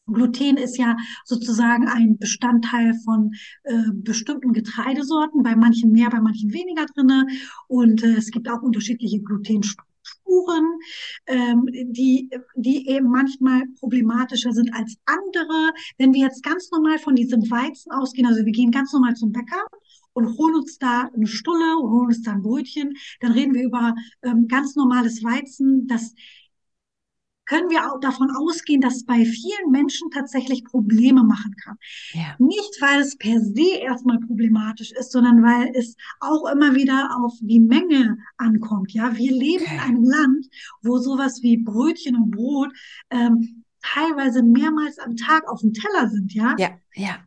Gluten ist ja sozusagen ein Bestandteil von äh, bestimmten Getreidesorten, bei manchen mehr, bei manchen weniger drinne. Und äh, es gibt auch unterschiedliche Glutenstrukturen, ähm, die, die eben manchmal problematischer sind als andere. Wenn wir jetzt ganz normal von diesem Weizen ausgehen, also wir gehen ganz normal zum Bäcker und holen uns da eine Stulle, holen uns da ein Brötchen, dann reden wir über ähm, ganz normales Weizen, das können wir auch davon ausgehen, dass bei vielen Menschen tatsächlich Probleme machen kann. Ja. Nicht, weil es per se erstmal problematisch ist, sondern weil es auch immer wieder auf die Menge ankommt. Ja, wir leben okay. in einem Land, wo sowas wie Brötchen und Brot ähm, teilweise mehrmals am Tag auf dem Teller sind. Ja, ja, ja.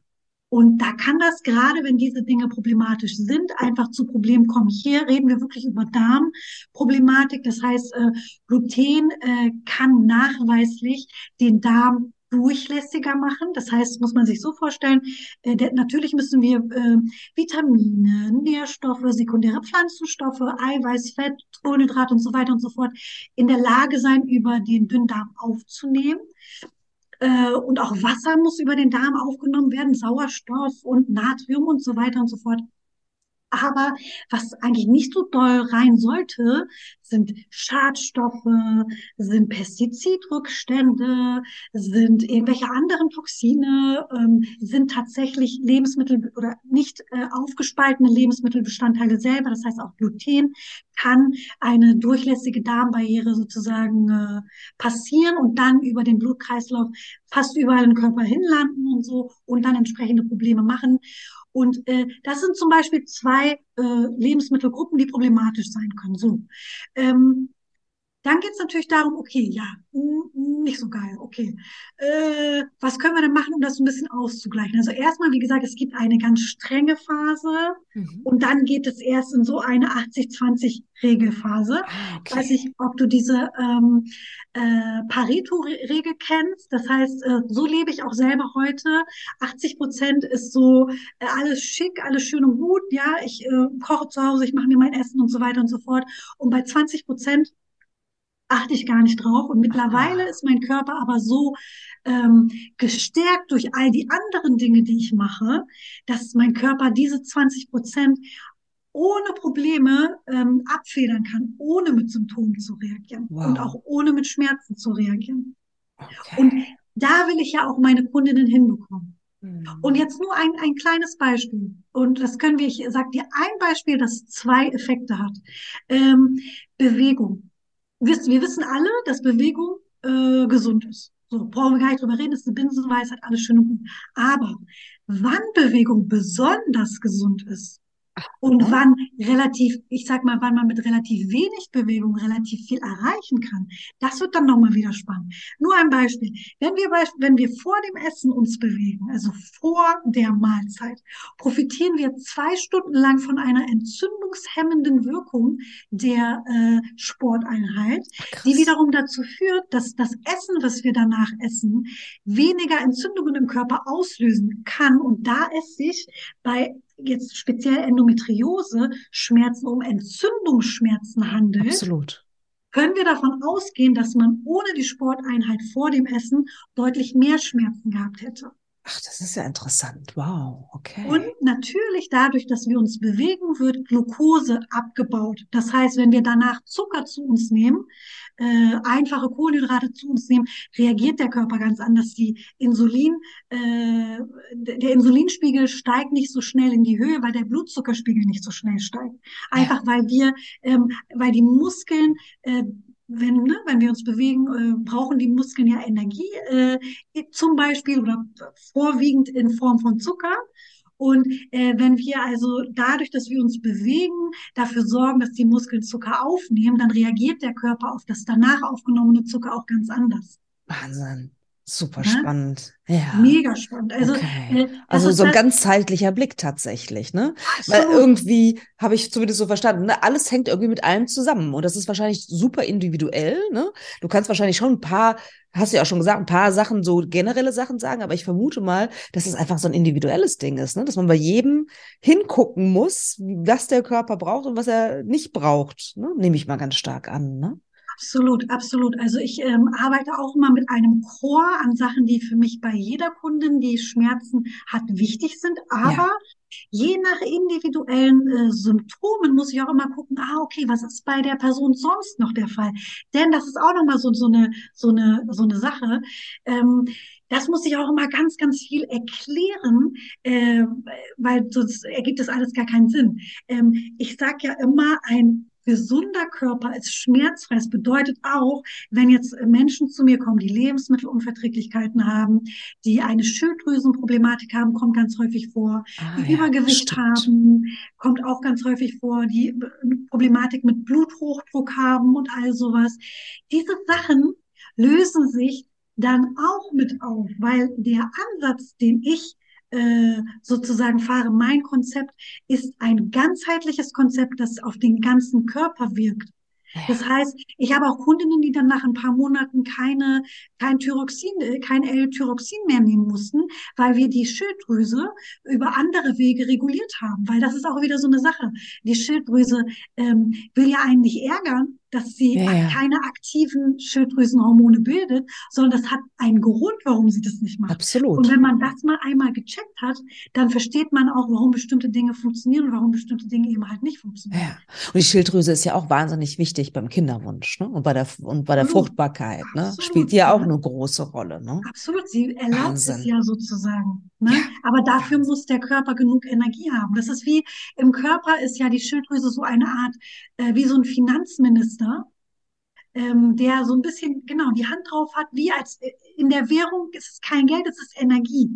Und da kann das, gerade wenn diese Dinge problematisch sind, einfach zu Problemen kommen. Hier reden wir wirklich über Darmproblematik. Das heißt, äh, Gluten äh, kann nachweislich den Darm durchlässiger machen. Das heißt, muss man sich so vorstellen, äh, der, natürlich müssen wir äh, Vitamine, Nährstoffe, sekundäre Pflanzenstoffe, Eiweiß, Fett, Kohlenhydrat und so weiter und so fort in der Lage sein, über den Dünndarm aufzunehmen. Äh, und auch Wasser muss über den Darm aufgenommen werden, Sauerstoff und Natrium und so weiter und so fort. Aber was eigentlich nicht so doll rein sollte, sind Schadstoffe, sind Pestizidrückstände, sind irgendwelche anderen Toxine, ähm, sind tatsächlich Lebensmittel oder nicht äh, aufgespaltene Lebensmittelbestandteile selber. Das heißt auch Gluten kann eine durchlässige Darmbarriere sozusagen äh, passieren und dann über den Blutkreislauf fast überall im Körper hinlanden und so und dann entsprechende Probleme machen. Und äh, das sind zum Beispiel zwei äh, Lebensmittelgruppen, die problematisch sein können. So. Ähm, dann geht es natürlich darum, okay, ja, nicht so geil, okay. Äh, was können wir denn machen, um das ein bisschen auszugleichen? Also erstmal, wie gesagt, es gibt eine ganz strenge Phase mhm. und dann geht es erst in so eine 80-20-Regelphase. Ah, okay. Weiß ich, ob du diese ähm, äh, Pareto-Regel kennst. Das heißt, äh, so lebe ich auch selber heute. 80 Prozent ist so äh, alles schick, alles schön und gut. Ja, ich äh, koche zu Hause, ich mache mir mein Essen und so weiter und so fort. Und bei 20 Prozent achte ich gar nicht drauf. Und mittlerweile ist mein Körper aber so ähm, gestärkt durch all die anderen Dinge, die ich mache, dass mein Körper diese 20 Prozent ohne Probleme ähm, abfedern kann, ohne mit Symptomen zu reagieren wow. und auch ohne mit Schmerzen zu reagieren. Okay. Und da will ich ja auch meine Kundinnen hinbekommen. Mhm. Und jetzt nur ein, ein kleines Beispiel. Und das können wir, ich sage dir ein Beispiel, das zwei Effekte hat. Ähm, Bewegung wir wissen alle, dass Bewegung äh, gesund ist. So, brauchen wir gar nicht drüber reden, das ist eine Binsenweisheit, alles schön und gut. Aber wann Bewegung besonders gesund ist, und ja. wann relativ, ich sag mal, wann man mit relativ wenig Bewegung relativ viel erreichen kann, das wird dann nochmal wieder spannend. Nur ein Beispiel. Wenn wir, wenn wir vor dem Essen uns bewegen, also vor der Mahlzeit, profitieren wir zwei Stunden lang von einer entzündungshemmenden Wirkung der äh, Sporteinheit, Ach, die wiederum dazu führt, dass das Essen, was wir danach essen, weniger Entzündungen im Körper auslösen kann und da es sich bei jetzt speziell Endometriose Schmerzen um Entzündungsschmerzen handelt, Absolut. können wir davon ausgehen, dass man ohne die Sporteinheit vor dem Essen deutlich mehr Schmerzen gehabt hätte. Ach, das ist ja interessant. Wow, okay. Und natürlich dadurch, dass wir uns bewegen, wird Glucose abgebaut. Das heißt, wenn wir danach Zucker zu uns nehmen, äh, einfache Kohlenhydrate zu uns nehmen, reagiert der Körper ganz anders. Die Insulin, äh, der Insulinspiegel steigt nicht so schnell in die Höhe, weil der Blutzuckerspiegel nicht so schnell steigt. Einfach ja. weil wir, ähm, weil die Muskeln äh, wenn, ne, wenn wir uns bewegen, äh, brauchen die Muskeln ja Energie, äh, zum Beispiel oder vorwiegend in Form von Zucker. Und äh, wenn wir also dadurch, dass wir uns bewegen, dafür sorgen, dass die Muskeln Zucker aufnehmen, dann reagiert der Körper auf das danach aufgenommene Zucker auch ganz anders. Wahnsinn. Super ja? spannend. Ja. Mega spannend. Also, okay. äh, also so ein ganzheitlicher Blick tatsächlich, ne? Absolut. Weil irgendwie habe ich zumindest so verstanden, ne? alles hängt irgendwie mit allem zusammen und das ist wahrscheinlich super individuell, ne? Du kannst wahrscheinlich schon ein paar, hast du ja auch schon gesagt, ein paar Sachen, so generelle Sachen sagen, aber ich vermute mal, dass es einfach so ein individuelles Ding ist, ne? Dass man bei jedem hingucken muss, was der Körper braucht und was er nicht braucht, ne? Nehme ich mal ganz stark an, ne? Absolut, absolut. Also ich ähm, arbeite auch immer mit einem Chor an Sachen, die für mich bei jeder Kundin, die Schmerzen hat, wichtig sind. Aber ja. je nach individuellen äh, Symptomen muss ich auch immer gucken, ah, okay, was ist bei der Person sonst noch der Fall? Denn das ist auch nochmal so, so, eine, so, eine, so eine Sache. Ähm, das muss ich auch immer ganz, ganz viel erklären, äh, weil sonst ergibt das alles gar keinen Sinn. Ähm, ich sage ja immer, ein gesunder Körper ist schmerzfrei. Das bedeutet auch, wenn jetzt Menschen zu mir kommen, die Lebensmittelunverträglichkeiten haben, die eine Schilddrüsenproblematik haben, kommt ganz häufig vor, ah, die ja, Übergewicht stimmt. haben, kommt auch ganz häufig vor, die Problematik mit Bluthochdruck haben und all sowas. Diese Sachen lösen sich dann auch mit auf, weil der Ansatz, den ich äh, sozusagen fahre. Mein Konzept ist ein ganzheitliches Konzept, das auf den ganzen Körper wirkt. Das heißt, ich habe auch Kundinnen, die dann nach ein paar Monaten keine, kein Thyroxin, äh, kein L-Tyroxin mehr nehmen mussten, weil wir die Schilddrüse über andere Wege reguliert haben. Weil das ist auch wieder so eine Sache. Die Schilddrüse ähm, will ja einen nicht ärgern, dass sie Ja, ja. keine aktiven Schilddrüsenhormone bildet, sondern das hat einen Grund, warum sie das nicht macht. Und Absolut. wenn man das mal einmal gecheckt hat, dann versteht man auch, warum bestimmte Dinge funktionieren und warum bestimmte Dinge eben halt nicht funktionieren. Ja. Und die Schilddrüse ist ja auch wahnsinnig wichtig beim Kinderwunsch, ne? Und bei der, und bei der Absolut. Fruchtbarkeit, ne? Absolut, Spielt ja auch eine große Rolle, ne? Absolut, sie erlaubt es Wahnsinn. ja sozusagen. Ne? Ja. Aber dafür muss der Körper genug Energie haben. Das ist wie im Körper ist ja die Schilddrüse so eine Art, äh, wie so ein Finanzminister, ähm, der so ein bisschen, genau, die Hand drauf hat, wie als äh, in der Währung ist es kein Geld, es ist Energie.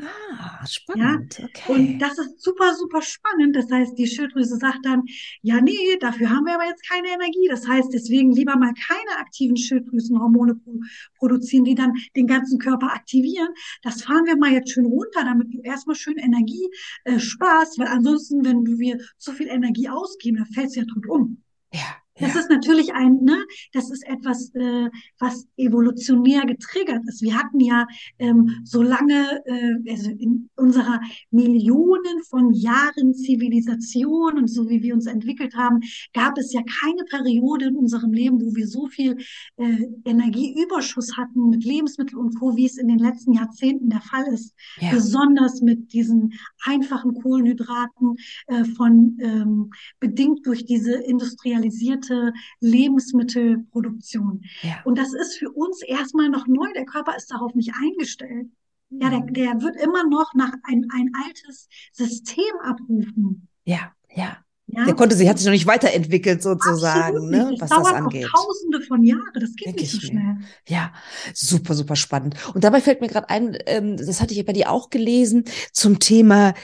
Ah, Ja, spannend. und Okay. das ist super, super spannend. Das heißt, die Schilddrüse sagt dann, ja, nee, dafür haben wir aber jetzt keine Energie. Das heißt, deswegen lieber mal keine aktiven Schilddrüsenhormone pro produzieren, die dann den ganzen Körper aktivieren. Das fahren wir mal jetzt schön runter, damit du erstmal schön Energie äh, sparst, weil ansonsten, wenn wir zu viel Energie ausgeben, dann fällst du ja tot um. Ja, Das ja. ist natürlich ein, ne, das ist etwas, äh, was evolutionär getriggert ist. Wir hatten ja ähm, so lange, äh, also in unserer Millionen von Jahren Zivilisation und so wie wir uns entwickelt haben, gab es ja keine Periode in unserem Leben, wo wir so viel äh, Energieüberschuss hatten mit Lebensmitteln und Co., wie es in den letzten Jahrzehnten der Fall ist. Ja. Besonders mit diesen einfachen Kohlenhydraten äh, von ähm, bedingt durch diese industrialisierte Lebensmittelproduktion. Ja. Und das ist für uns erstmal noch neu. Der Körper ist darauf nicht eingestellt. Ja, der, der wird immer noch nach ein, ein altes System abrufen. Ja, ja. Ja, Der konnte sich, hat sich noch nicht weiterentwickelt sozusagen, nicht. ne, Das was das dauert angeht. auch Tausende von Jahren. Das geht Denke nicht so mir. schnell. Ja, super, super spannend. Und dabei fällt mir gerade ein, ähm, das hatte ich bei dir auch gelesen, zum Thema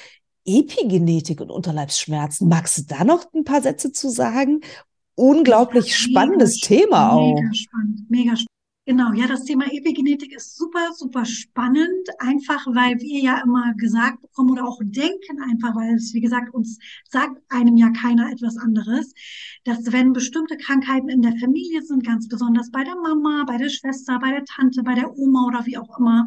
Epigenetik und Unterleibsschmerzen. Magst du da noch ein paar Sätze zu sagen? Unglaublich Mega spannendes spannend, Thema auch. Mega spannend, mega spannend. Genau, ja, das Thema Epigenetik ist super, super spannend, einfach weil wir ja immer gesagt bekommen oder auch denken einfach, weil es, wie gesagt, uns sagt einem ja keiner etwas anderes, dass wenn bestimmte Krankheiten in der Familie sind, ganz besonders bei der Mama, bei der Schwester, bei der Tante, bei der Oma oder wie auch immer,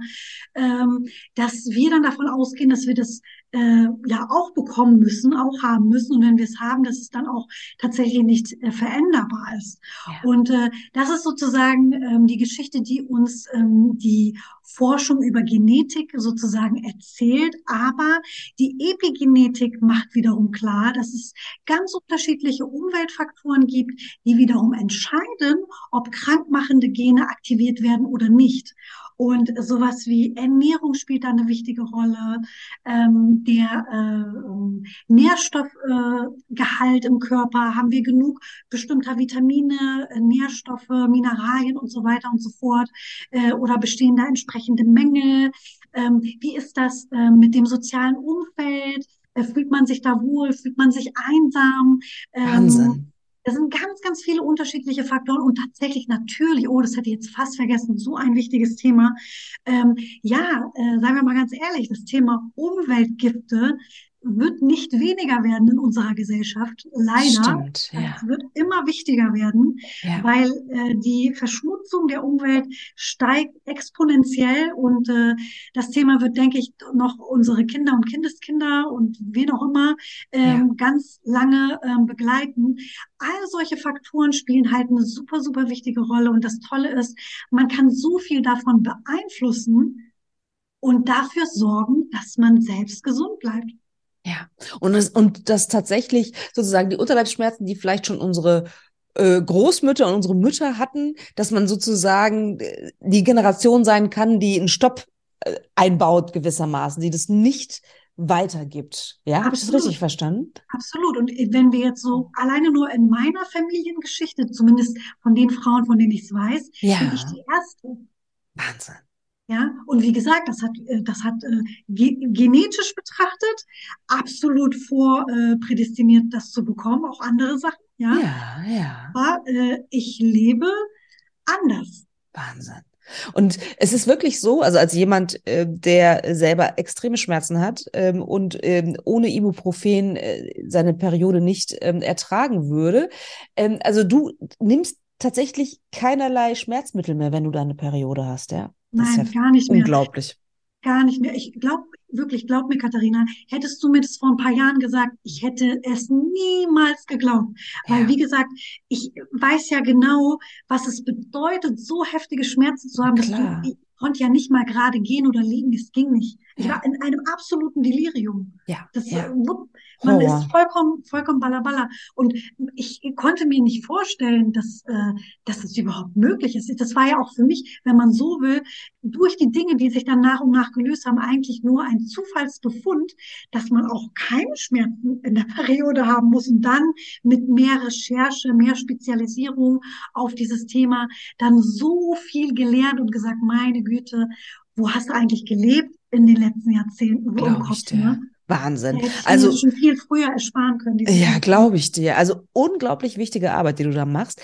ähm, dass wir dann davon ausgehen, dass wir das äh, ja auch bekommen müssen, auch haben müssen. Und wenn wir es haben, dass es dann auch tatsächlich nicht äh, veränderbar ist. Ja. Und äh, das ist sozusagen ähm, die Geschichte, die uns ähm, die Forschung über Genetik sozusagen erzählt. Aber die Epigenetik macht wiederum klar, dass es ganz unterschiedliche Umweltfaktoren gibt, die wiederum entscheiden, ob krankmachende Gene aktiviert werden oder nicht. Und sowas wie Ernährung spielt da eine wichtige Rolle. Ähm, der äh, Nährstoffgehalt im Körper, haben wir genug bestimmter Vitamine, äh, Nährstoffe, Mineralien und so weiter und so fort? Äh, oder bestehen da entsprechende Mängel? Ähm, wie ist das äh, mit dem sozialen Umfeld? Äh, fühlt man sich da wohl? Fühlt man sich einsam? Ähm, Wahnsinn. das sind ganz, ganz viele unterschiedliche Faktoren und tatsächlich natürlich, oh, das hätte ich jetzt fast vergessen, so ein wichtiges Thema. Ähm, ja, äh, sagen wir mal ganz ehrlich, das Thema Umweltgifte wird nicht weniger werden in unserer Gesellschaft, leider. Stimmt, ja. Es wird immer wichtiger werden, Ja. weil äh, die Verschmutzung der Umwelt steigt exponentiell und äh, das Thema wird, denke ich, noch unsere Kinder und Kindeskinder und wen auch immer ähm, ganz lange ähm, begleiten. All solche Faktoren spielen halt eine super, super wichtige Rolle und das Tolle ist, man kann so viel davon beeinflussen und dafür sorgen, dass man selbst gesund bleibt. Ja, und das, und das tatsächlich sozusagen die Unterleibsschmerzen, die vielleicht schon unsere äh, Großmütter und unsere Mütter hatten, dass man sozusagen äh, die Generation sein kann, die einen Stopp äh, einbaut gewissermaßen, die das nicht weitergibt. Ja, habe ich das richtig verstanden? Absolut. Und wenn wir jetzt so alleine nur in meiner Familiengeschichte, zumindest von den Frauen, von denen ich es weiß, Ja. bin ich die erste. Wahnsinn. Ja, und wie gesagt, das hat, äh, das hat äh, ge genetisch betrachtet absolut vorprädestiniert, das zu bekommen, auch andere Sachen, ja. Ja, ja. Aber äh, ich lebe anders. Wahnsinn. Und es ist wirklich so, also als jemand, äh, der selber extreme Schmerzen hat ähm, und ähm, ohne Ibuprofen äh, seine Periode nicht ähm, ertragen würde, ähm, also du nimmst tatsächlich keinerlei Schmerzmittel mehr, wenn du deine Periode hast, ja? Nein, ja gar nicht mehr. Unglaublich. Gar nicht mehr. Ich glaube, wirklich, glaub mir, Katharina, hättest du mir das vor ein paar Jahren gesagt, ich hätte es niemals geglaubt. Weil, ja. wie gesagt, ich weiß ja genau, was es bedeutet, so heftige Schmerzen zu haben, Klar. dass du, konnte ja nicht mal gerade gehen oder liegen, es ging nicht. Ich ja. war in einem absoluten Delirium. Ja. Das, ja. Äh, man Horror. ist vollkommen, vollkommen ballerballer. Und ich konnte mir nicht vorstellen, dass, äh, dass es überhaupt möglich ist. Das war ja auch für mich, wenn man so will, durch die Dinge, die sich dann nach und nach gelöst haben, eigentlich nur ein Zufallsbefund, dass man auch keine Schmerzen in der Periode haben muss und dann mit mehr Recherche, mehr Spezialisierung auf dieses Thema dann so viel gelernt und gesagt, meine Güte, wo hast du eigentlich gelebt in den letzten Jahrzehnten? Wo ich dir. Ne? Wahnsinn. also schon viel früher ersparen können. Ja, glaube ich dir. Also unglaublich wichtige Arbeit, die du da machst.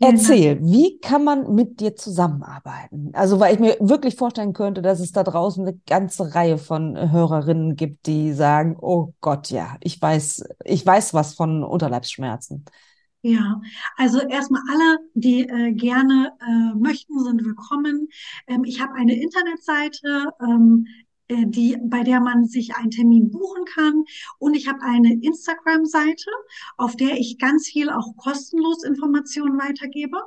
Erzähl, wie kann man mit dir zusammenarbeiten? Also, weil ich mir wirklich vorstellen könnte, dass es da draußen eine ganze Reihe von Hörerinnen gibt, die sagen, oh Gott, ja, ich weiß, ich weiß was von Unterleibsschmerzen. Ja, also erstmal alle, die äh, gerne äh, möchten, sind willkommen. Ähm, ich habe eine Internetseite, ähm, äh, die, bei der man sich einen Termin buchen kann. Und ich habe eine Instagram-Seite, auf der ich ganz viel auch kostenlos Informationen weitergebe.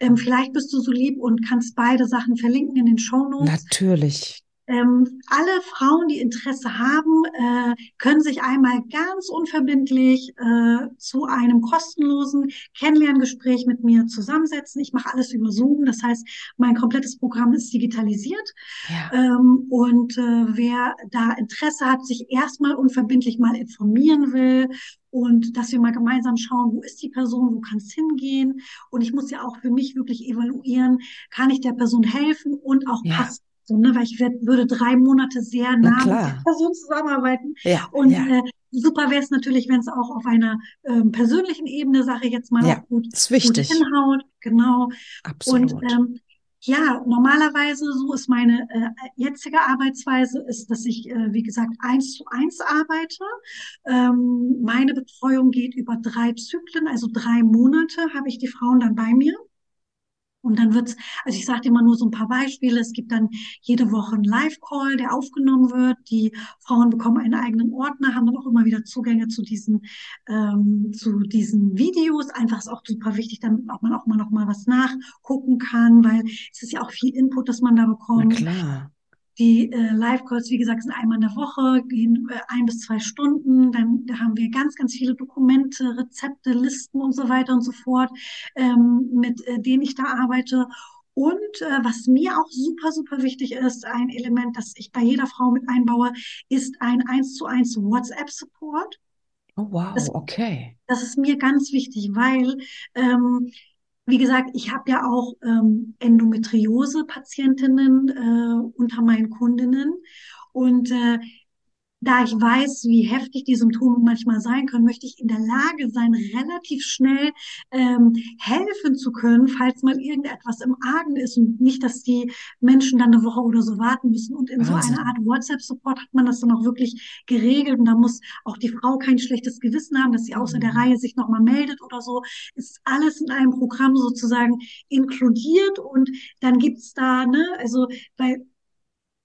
Ähm, vielleicht bist du so lieb und kannst beide Sachen verlinken in den Show Notes. Natürlich. Ähm, alle Frauen, die Interesse haben, äh, können sich einmal ganz unverbindlich äh, zu einem kostenlosen Kennenlerngespräch mit mir zusammensetzen. Ich mache alles über Zoom, das heißt, mein komplettes Programm ist digitalisiert. Ja. Ähm, und äh, wer da Interesse hat, sich erstmal unverbindlich mal informieren will und dass wir mal gemeinsam schauen, wo ist die Person, wo kann es hingehen. Und ich muss ja auch für mich wirklich evaluieren, kann ich der Person helfen und auch ja. passt so, ne, weil ich werd, würde drei Monate sehr nah mit der Person zusammenarbeiten. Ja, und ja. Äh, super wäre es natürlich, wenn es auch auf einer ähm, persönlichen Ebene, sage ich jetzt mal, ja, gut, ist wichtig. gut hinhaut. Genau. Absolut. Und ähm, ja, normalerweise, so ist meine äh, jetzige Arbeitsweise, ist, dass ich, äh, wie gesagt, eins zu eins arbeite. Ähm, meine Betreuung geht über drei Zyklen, also drei Monate habe ich die Frauen dann bei mir. Und dann wird's, also ich sage immer nur so ein paar Beispiele. Es gibt dann jede Woche einen Live-Call, der aufgenommen wird. Die Frauen bekommen einen eigenen Ordner, haben dann auch immer wieder Zugänge zu diesen ähm, zu diesen Videos. Einfach ist auch super wichtig, damit auch man auch mal noch mal was nachgucken kann, weil es ist ja auch viel Input, das man da bekommt. Na klar. Die äh, Live-Calls, wie gesagt, sind einmal in der Woche, gehen äh, ein bis zwei Stunden. Dann da haben wir ganz, ganz viele Dokumente, Rezepte, Listen und so weiter und so fort, ähm, mit äh, denen ich da arbeite. Und äh, was mir auch super, super wichtig ist, ein Element, das ich bei jeder Frau mit einbaue, ist ein eins zu eins WhatsApp-Support. Oh, wow, das, okay. Das ist mir ganz wichtig, weil ähm, wie gesagt, ich habe ja auch ähm, Endometriose-Patientinnen äh, unter meinen Kundinnen. Und äh, da ich weiß, wie heftig die Symptome manchmal sein können, möchte ich in der Lage sein, relativ schnell ähm, helfen zu können, falls mal irgendetwas im Argen ist und nicht, dass die Menschen dann eine Woche oder so warten müssen. Und in Wahnsinn. so einer Art WhatsApp-Support hat man das dann auch wirklich geregelt und da muss auch die Frau kein schlechtes Gewissen haben, dass sie außer der mhm. Reihe sich nochmal meldet oder so. Ist alles in einem Programm sozusagen inkludiert und dann gibt's da, ne, also bei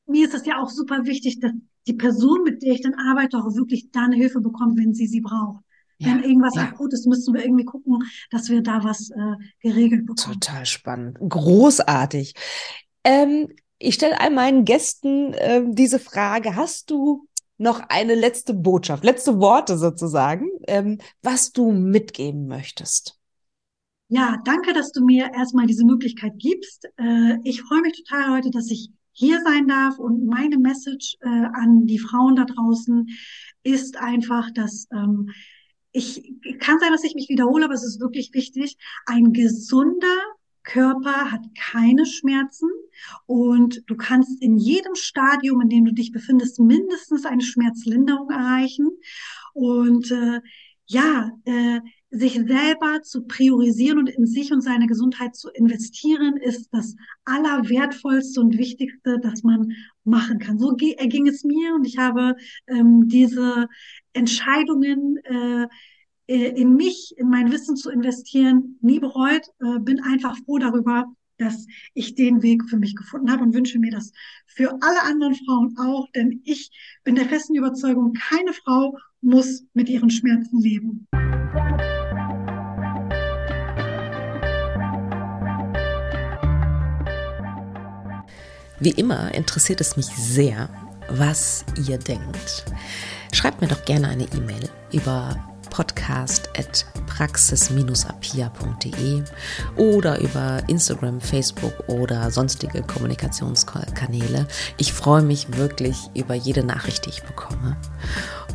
mir ist es ja auch super wichtig, dass die Person, mit der ich dann arbeite, auch wirklich dann Hilfe bekommt, wenn sie sie braucht. Ja, wenn irgendwas ja. akut ist, müssen wir irgendwie gucken, dass wir da was äh, geregelt bekommen. Total spannend. Großartig. Ähm, ich stelle all meinen Gästen äh, diese Frage. Hast du noch eine letzte Botschaft, letzte Worte sozusagen, ähm, was du mitgeben möchtest? Ja, danke, dass du mir erstmal diese Möglichkeit gibst. Äh, ich freue mich total heute, dass ich hier sein darf. Und meine Message äh, an die Frauen da draußen ist einfach, dass ähm, ich kann sein, dass ich mich wiederhole, aber es ist wirklich wichtig. Ein gesunder Körper hat keine Schmerzen und du kannst in jedem Stadium, in dem du dich befindest, mindestens eine Schmerzlinderung erreichen. Und äh, ja, äh, sich selber zu priorisieren und in sich und seine Gesundheit zu investieren, ist das Allerwertvollste und Wichtigste, das man machen kann. So ging es mir und ich habe ähm, diese Entscheidungen äh, äh, in mich, in mein Wissen zu investieren, nie bereut, äh, bin einfach froh darüber, dass ich den Weg für mich gefunden habe und wünsche mir das für alle anderen Frauen auch, denn ich bin der festen Überzeugung, keine Frau muss mit ihren Schmerzen leben. Wie immer interessiert es mich sehr, was ihr denkt. Schreibt mir doch gerne eine E-Mail über podcast.praxis-apia.de oder über Instagram, Facebook oder sonstige Kommunikationskanäle. Ich freue mich wirklich über jede Nachricht, die ich bekomme.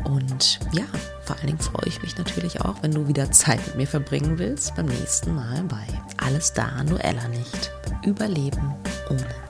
Und ja, vor allen Dingen freue ich mich natürlich auch, wenn du wieder Zeit mit mir verbringen willst beim nächsten Mal bei Alles da, Noella nicht. Überleben ohne